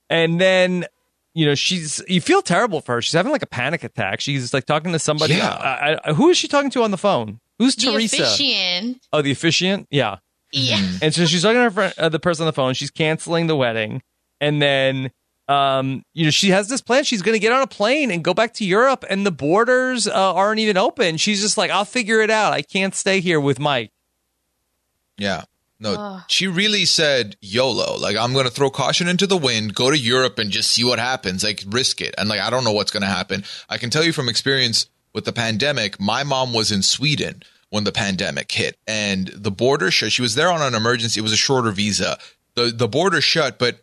And then, you know, she's you feel terrible for her. She's having like a panic attack. She's like talking to somebody. Yeah. I, I, who is she talking to on the phone? Who's The Teresa? officiant, Oh, the officiant. Yeah. yeah. And so she's talking to her friend, uh, the person on the phone. She's canceling the wedding, and then, um, you know, she has this plan. She's going to get on a plane and go back to Europe, and the borders uh, aren't even open. She's just like, "I'll figure it out. I can't stay here with Mike." Yeah. No, Ugh. she really said YOLO. Like, I'm going to throw caution into the wind, go to Europe and just see what happens. Like, risk it. And like, I don't know what's going to happen. I can tell you from experience with the pandemic, my mom was in Sweden when the pandemic hit and the border shut. She was there on an emergency. It was a shorter visa. The, the border shut, but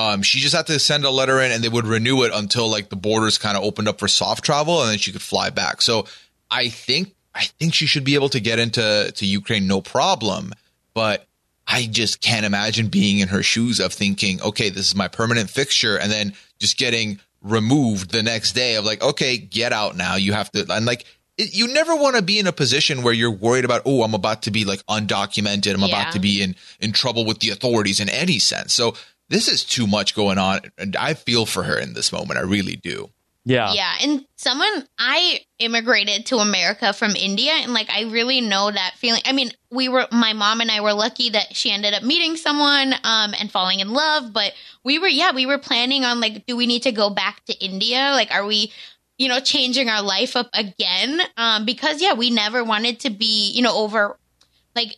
um, she just had to send a letter in and they would renew it until like the borders kind of opened up for soft travel and then she could fly back. So I think, I think she should be able to get into to Ukraine no problem. But I just can't imagine being in her shoes of thinking, okay, this is my permanent fixture, and then just getting removed the next day of like, okay, get out now. You have to, and like, it, you never want to be in a position where you're worried about, oh, I'm about to be like undocumented. I'm Yeah. about to be in in trouble with the authorities in any sense. So this is too much going on, and I feel for her in this moment. I really do. Yeah. Yeah, and someone I immigrated to America from India, and like I really know that feeling. I mean, we were my mom and I were lucky that she ended up meeting someone um and falling in love, but we were yeah we were planning on like do we need to go back to India? Like, are we you know changing our life up again? Um, because yeah, we never wanted to be you know over like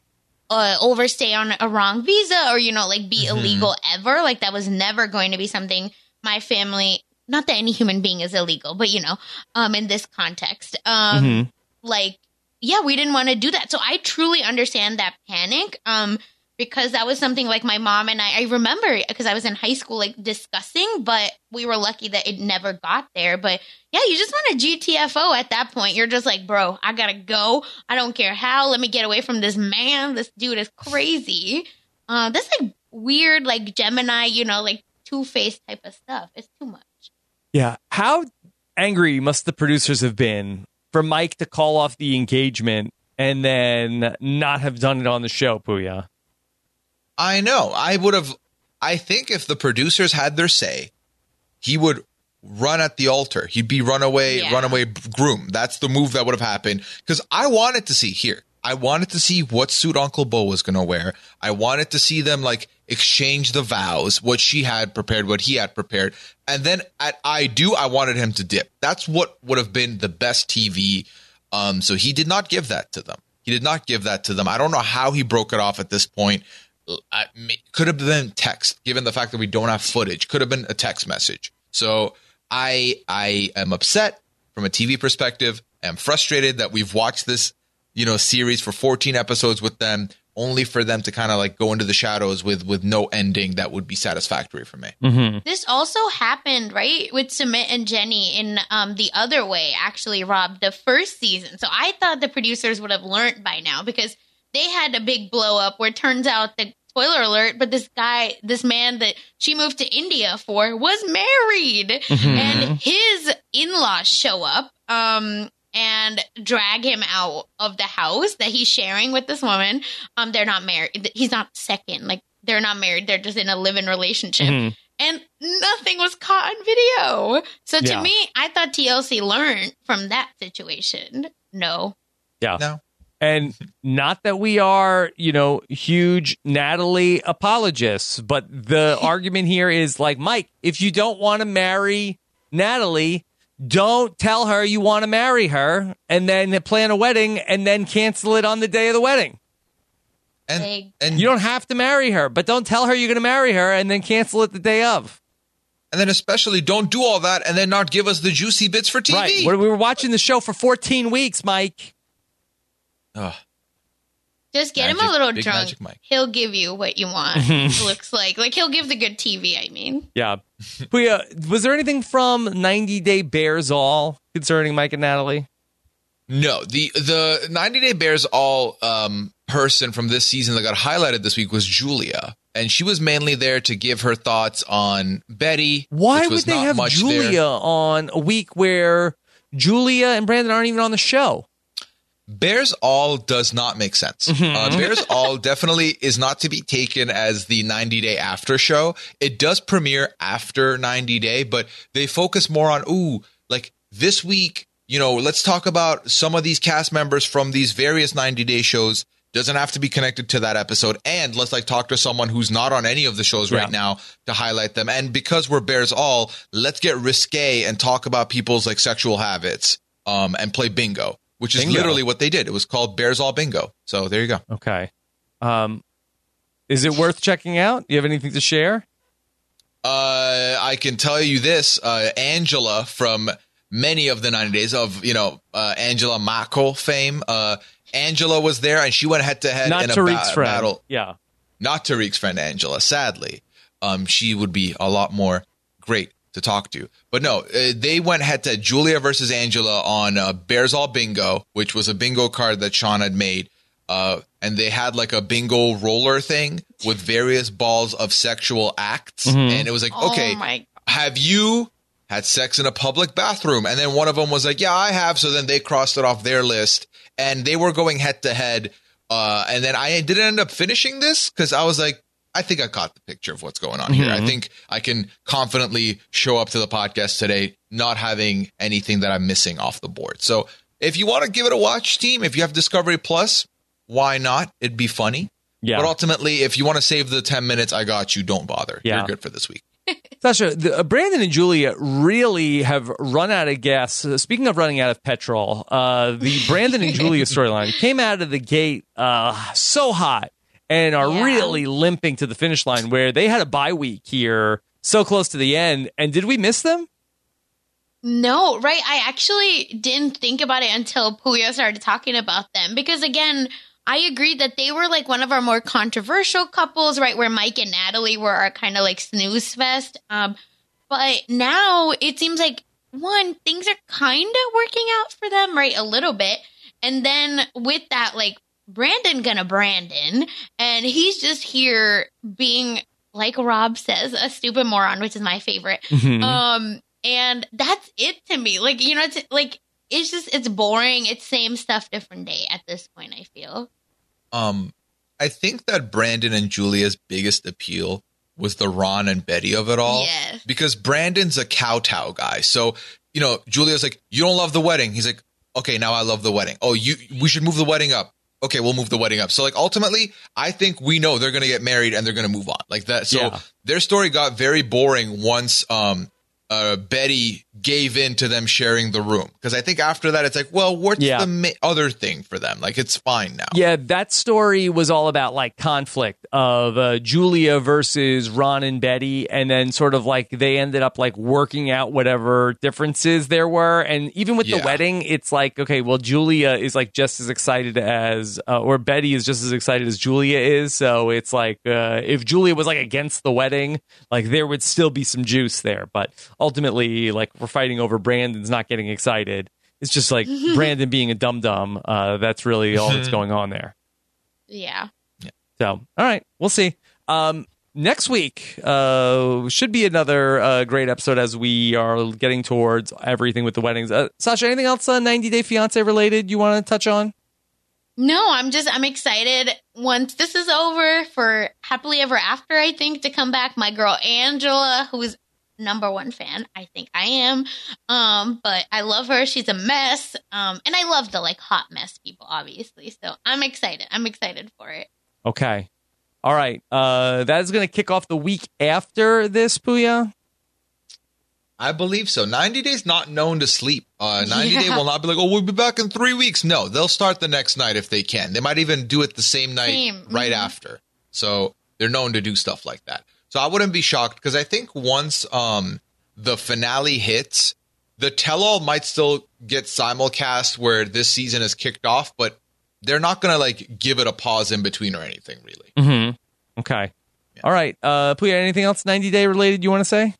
uh, overstay on a wrong visa or you know like be illegal ever. Like that was never going to be something my family. Not that any human being is illegal, but you know, um, in this context, um, Mhm. like yeah, we didn't want to do that. So I truly understand that panic. Um, because that was something like my mom and I, I remember because I was in high school, like discussing, but we were lucky that it never got there. But yeah, you just want a GTFO at that point. You're just like, bro, I gotta go. I don't care how. Let me get away from this man. This dude is crazy. Uh, that's like weird, like Gemini, you know, like two faced type of stuff. It's too much. Yeah. How angry must the producers have been for Mike to call off the engagement and then not have done it on the show, Puya? I know. I would have. I think if the producers had their say, he would run at the altar. He'd be runaway, Yeah. runaway groom. That's the move that would have happened. Because I wanted to see here. I wanted to see what suit Uncle Bo was going to wear. I wanted to see them like exchange the vows, what she had prepared, what he had prepared. And then at I do, I wanted him to dip. That's what would have been the best TV. Um, so he did not give that to them. He did not give that to them. I don't know how he broke it off at this point. I, could have been text, given the fact that we don't have footage. Could have been a text message. So I I am upset from a TV perspective. I'm frustrated that we've watched this, you know, series for 14 episodes with them, only for them to kind of like go into the shadows with with no ending that would be satisfactory for me. Mm-hmm. This also happened, right, with Sumit and Jenny in um, the other way, actually, Rob, the first season. So I thought the producers would have learned by now because they had a big blow up where it turns out that, spoiler alert, but this guy, this man that she moved to India for was married. And his in laws show up. Um, and drag him out of the house that he's sharing with this woman. Um, they're not married. He's not second. Like they're not married. They're just in a live-in relationship Mhm. and nothing was caught on video. So to Yeah. me, I thought TLC learned from that situation. No. Yeah. No. And not that we are, you know, huge Natalie apologists, but the argument here is like, Mike, if you don't want to marry Natalie, don't tell her you want to marry her and then plan a wedding and then cancel it on the day of the wedding. And and You don't have to marry her, but don't tell her you're going to marry her and then cancel it the day of. and then especially don't do all that and then not give us the juicy bits for TV. Right. We were watching the show for 14 weeks, Mike. Ugh. Just get him a little big drunk. magic Mike. He'll give you what you want. looks like like he'll give the good TV. I mean, Yeah. Puya, was there anything from 90 Day Bares All concerning Mike and Natalie? No, the the 90 Day Bares all um, person from this season that got highlighted this week was Julia, and she was mainly there to give her thoughts on Betty. Why which would was they not have much Julia there. on a week where Julia and Brandon aren't even on the show? Bares All does not make sense. Mm-hmm. Uh, Bares All definitely is not to be taken as the 90 day after show. It does premiere after 90 day, but they focus more on, ooh, like this week, you know, let's talk about some of these cast members from these various 90 day shows. Doesn't have to be connected to that episode. And let's like talk to someone who's not on any of the shows Yeah. right now to highlight them. And because we're Bares All, let's get risque and talk about people's like sexual habits um, and play bingo, which is Bingo. literally what they did. It was called Bares All Bingo. So there you go. Okay. Um, is it worth checking out? Do you have anything to share? Uh, I can tell you this: uh, Angela from many of the 90 days of you know uh, Angela Mako fame. Uh, Angela was there, and she went head to head Not in a Tarik's ba- friend. battle. Yeah. Not Tarik's friend Angela. Sadly, um, she would be a lot more great to talk to. But no, uh, they went head to Julia versus Angela on uh, Bares All Bingo, which was a bingo card that Sean had made. Uh, and they had like a bingo roller thing with various balls of sexual acts. And it was like, okay, oh my have you had sex in a public bathroom? And then one of them was like, yeah, I have. So then they crossed it off their list and they were going head to head. Uh, and then I didn't end up finishing this because I was like, I think I caught the picture of what's going on here. I think I can confidently show up to the podcast today, not having anything that I'm missing off the board. So if you want to give it a watch, team, if you have Discovery Plus, why not? It'd be funny. Yeah. But ultimately, if you want to save the 10 minutes, I got you. Don't bother. Yeah. You're good for this week. Sasha, the, uh, Brandon and Julia really have run out of gas. Uh, speaking of running out of petrol, uh, the Brandon and Julia storyline came out of the gate uh, so hot and are Yeah. really limping to the finish line where they had a bye week here so close to the end. And did we miss them? No, right. I actually didn't think about it until Puya started talking about them because again, I agree that they were like one of our more controversial couples, right? Where Mike and Natalie were our kind of like snooze fest. Um, but now it seems like one, things are kind of working out for them, right? A little bit. And then with that, like Brandon gonna Brandon, and he's just here being like Rob says, a stupid moron, which is my favorite. Mhm. Um, and that's it to me. Like, you know, it's like it's just it's boring. It's same stuff, different day at this point, I feel. Um, I think that Brandon and Julia's biggest appeal was the Ron and Betty of it all. Yeah. Because Brandon's a kowtow guy. So, you know, Julia's like, you don't love the wedding. He's like, okay, now I love the wedding. Oh, you, we should move the wedding up. Okay, we'll move the wedding up. So, like, ultimately, I think we know they're going to get married and they're going to move on like that. So, Yeah. their story got very boring once, um, uh, Betty gave in to them sharing the room because I think after that it's like, well, what's Yeah. the ma- other thing for them? Like, it's fine now. Yeah, that story was all about like conflict of uh, Julia versus Ron and Betty, and then sort of like they ended up like working out whatever differences there were. And even with the wedding, it's like okay, well, Julia is like just as excited as, uh, or Betty is just as excited as Julia is. So it's like uh, if Julia was like against the wedding, like there would still be some juice there. But ultimately, like we're fighting over Brandon's not getting excited. It's just like Brandon being a dum dum. Uh, that's really all that's going on there. Yeah. So, all right, we'll see. Um, next week uh, should be another uh, great episode as we are getting towards everything with the weddings. Uh, Sasha, anything else uh, 90 Day Fiance related you want to touch on? No, I'm just I'm excited once this is over for happily ever after. I think to come back, my girl Angela, who's number one fan. I think I am. Um, but I love her. She's a mess. Um, and I love the like hot mess people, obviously. So I'm excited. I'm excited for it. Okay. All right. Uh, that is going to kick off the week after this, Puya. I believe so. 90 days not known to sleep. Uh, 90 day will not be like, oh, we'll be back in three weeks. No, they'll start the next night if they can. They might even do it the same night Same. right Mhm. after. So they're known to do stuff like that. So I wouldn't be shocked because I think once um, the finale hits, the tell all might still get simulcast where this season is kicked off, but they're not going to like give it a pause in between or anything really. Mm-hmm. Okay. All right. Uh, Puya, anything else 90 Day related you want to say?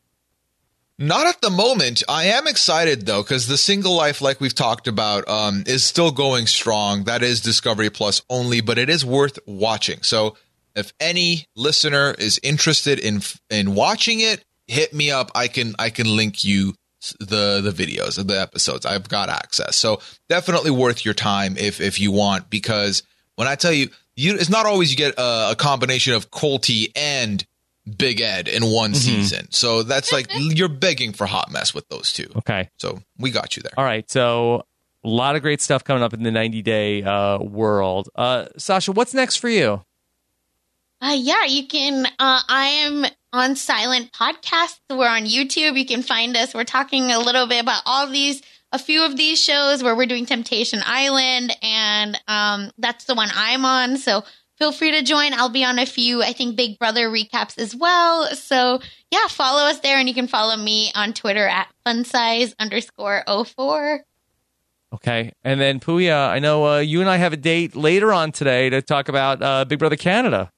Not at the moment. I am excited though, because the single life, like we've talked about, um, is still going strong. That is Discovery Plus only, but it is worth watching. So if any listener is interested in in watching it, hit me up. I can I can link you the the videos of the episodes. I've got access. So definitely worth your time if if you want, because when I tell you, you it's not always you get a, a combination of Colty and Big Ed in one season. So that's like you're begging for hot mess with those two. Okay. So we got you there. All right. So a lot of great stuff coming up in the 90 Day uh, world. Uh, Sasha, what's next for you? Uh, yeah, you can. Uh, I am on Silent Podcasts. We're on YouTube. You can find us. We're talking a little bit about all these, a few of these shows where we're doing Temptation Island, and um, that's the one I'm on. So feel free to join. I'll be on a few, I think, Big Brother recaps as well. So yeah, follow us there, and you can follow me on Twitter at funsize underscore 04. Okay. And then Puya, I know uh, you and I have a date later on today to talk about uh, Big Brother Canada.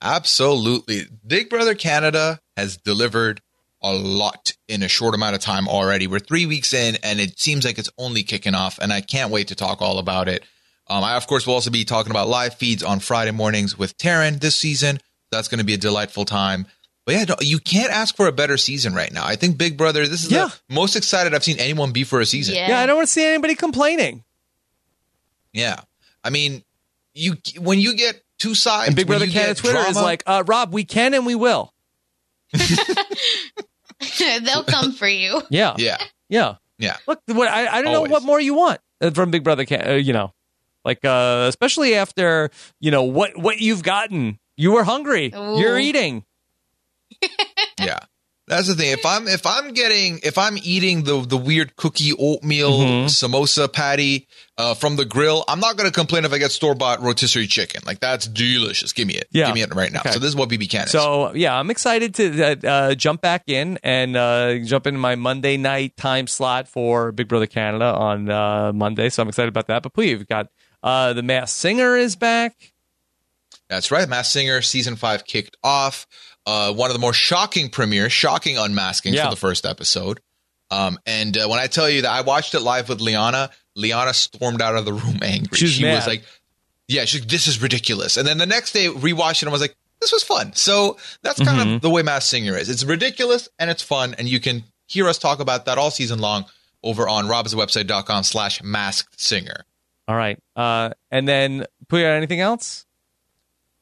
Absolutely. Big Brother Canada has delivered a lot in a short amount of time already. We're three weeks in, and it seems like it's only kicking off, and I can't wait to talk all about it. Um, I, of course, will also be talking about live feeds on Friday mornings with Taryn this season. That's going to be a delightful time. But yeah, no, you can't ask for a better season right now. I think Big Brother, this is Yeah. the most excited I've seen anyone be for a season. Yeah. Yeah, I don't want to see anybody complaining. Yeah. I mean, you when you get two sides, And Big Brother you Canada get Twitter is like, uh, Rob, we can and we will. They'll come for you. Yeah. yeah, Yeah. yeah. Look, what I, I don't Always. know what more you want uh, from Big Brother. Can, uh, you know, like uh, especially after you know what what you've gotten. You were hungry. Ooh. You're eating. yeah. That's the thing. If I'm if I'm getting if I'm eating the the weird cookie oatmeal Mhm. samosa patty uh, from the grill, I'm not going to complain if I get store bought rotisserie chicken. Like that's delicious. Give me it. Yeah. Give me it right now. Okay. So this is what BB can is. So yeah, I'm excited to uh, uh, jump back in and uh, jump into my Monday night time slot for Big Brother Canada on uh, Monday. So I'm excited about that. But please, we've got uh, the Masked Singer is back. That's right. Masked Singer season five kicked off. Uh, one of the more shocking premieres, shocking unmasking Yeah. for the first episode. Um, and uh, when I tell you that I watched it live with Liana, Liana stormed out of the room angry. She was she mad. was like, "Yeah, she's like, this is ridiculous." And then the next day, rewatched it and was like, "This was fun." So that's kind Mhm. of the way Masked Singer is. It's ridiculous and it's fun, and you can hear us talk about that all season long over on robswebsite.com slash masked singer. All right, uh, and then Puya, anything else?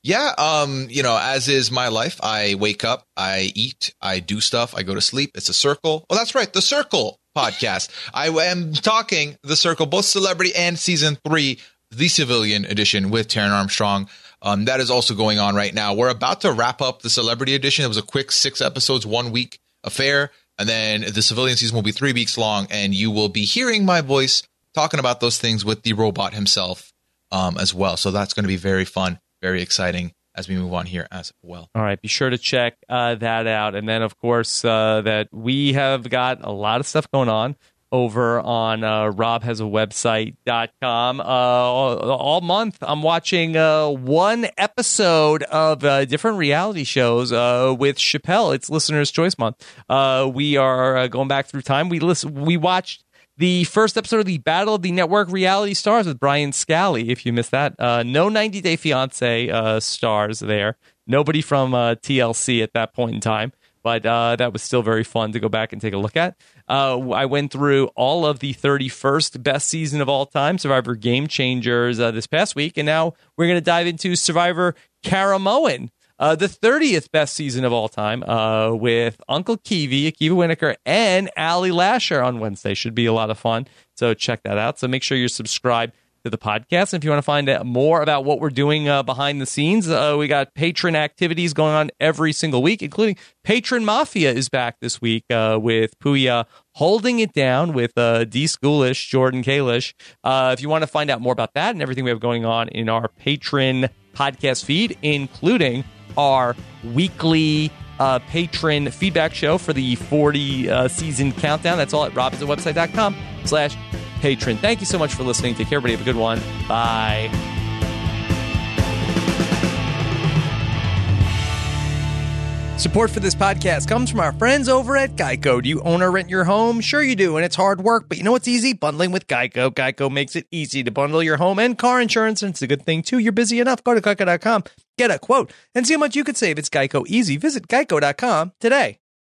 Yeah, um, you know, as is my life, I wake up, I eat, I do stuff, I go to sleep. It's a circle. Oh, that's right, the Circle podcast. I am talking the Circle, both celebrity and season three, the civilian edition with Taryn Armstrong. Um, that is also going on right now. We're about to wrap up the celebrity edition. It was a quick six episodes, one week affair, and then the civilian season will be three weeks long, and you will be hearing my voice talking about those things with the robot himself um, as well. So that's going to be very fun, very exciting as we move on here as well. All right, be sure to check uh, that out. And then, of course, uh, that we have got a lot of stuff going on over on uh, robhasawebsite.com. Uh, all, all month, I'm watching uh, one episode of uh, different reality shows uh, with Chappelle. It's Listener's Choice Month. Uh, we are uh, going back through time. We listen, we watched the first episode of the Battle of the Network Reality Stars with Brian Scally. If you missed that, uh, no 90 Day Fiance uh, stars there. Nobody from uh, TLC at that point in time, but uh, that was still very fun to go back and take a look at. Uh, I went through all of the 31st best season of all time, Survivor Game Changers, uh, this past week, and now we're going to dive into Survivor Caramoan. Uh, the 30th best season of all time uh, with Uncle Kiwi, Akiva Winokur, and Ali Lasher on Wednesday. Should be a lot of fun. So check that out. So make sure you're subscribed to the podcast. And if you want to find out more about what we're doing uh, behind the scenes, uh, we got Patreon activities going on every single week, including Patreon Mafia is back this week uh, with Puya holding it down with uh, D Schoolish, Jordan Kalish. Uh, if you want to find out more about that and everything we have going on in our Patreon podcast feed, including our weekly uh, Patreon feedback show for the 40 uh, season countdown. That's all at robhasawebsite.com slash Patreon. Thank you so much for listening. Take care, everybody. Have a good one. Bye. Support for this podcast comes from our friends over at Geico. Do you own or rent your home? Sure you do, and it's hard work, but you know what's easy? Bundling with Geico. Geico makes it easy to bundle your home and car insurance, and it's a good thing too. You're busy enough. Go to geico.com, get a quote, and see how much you could save. It's Geico easy. Visit geico.com today.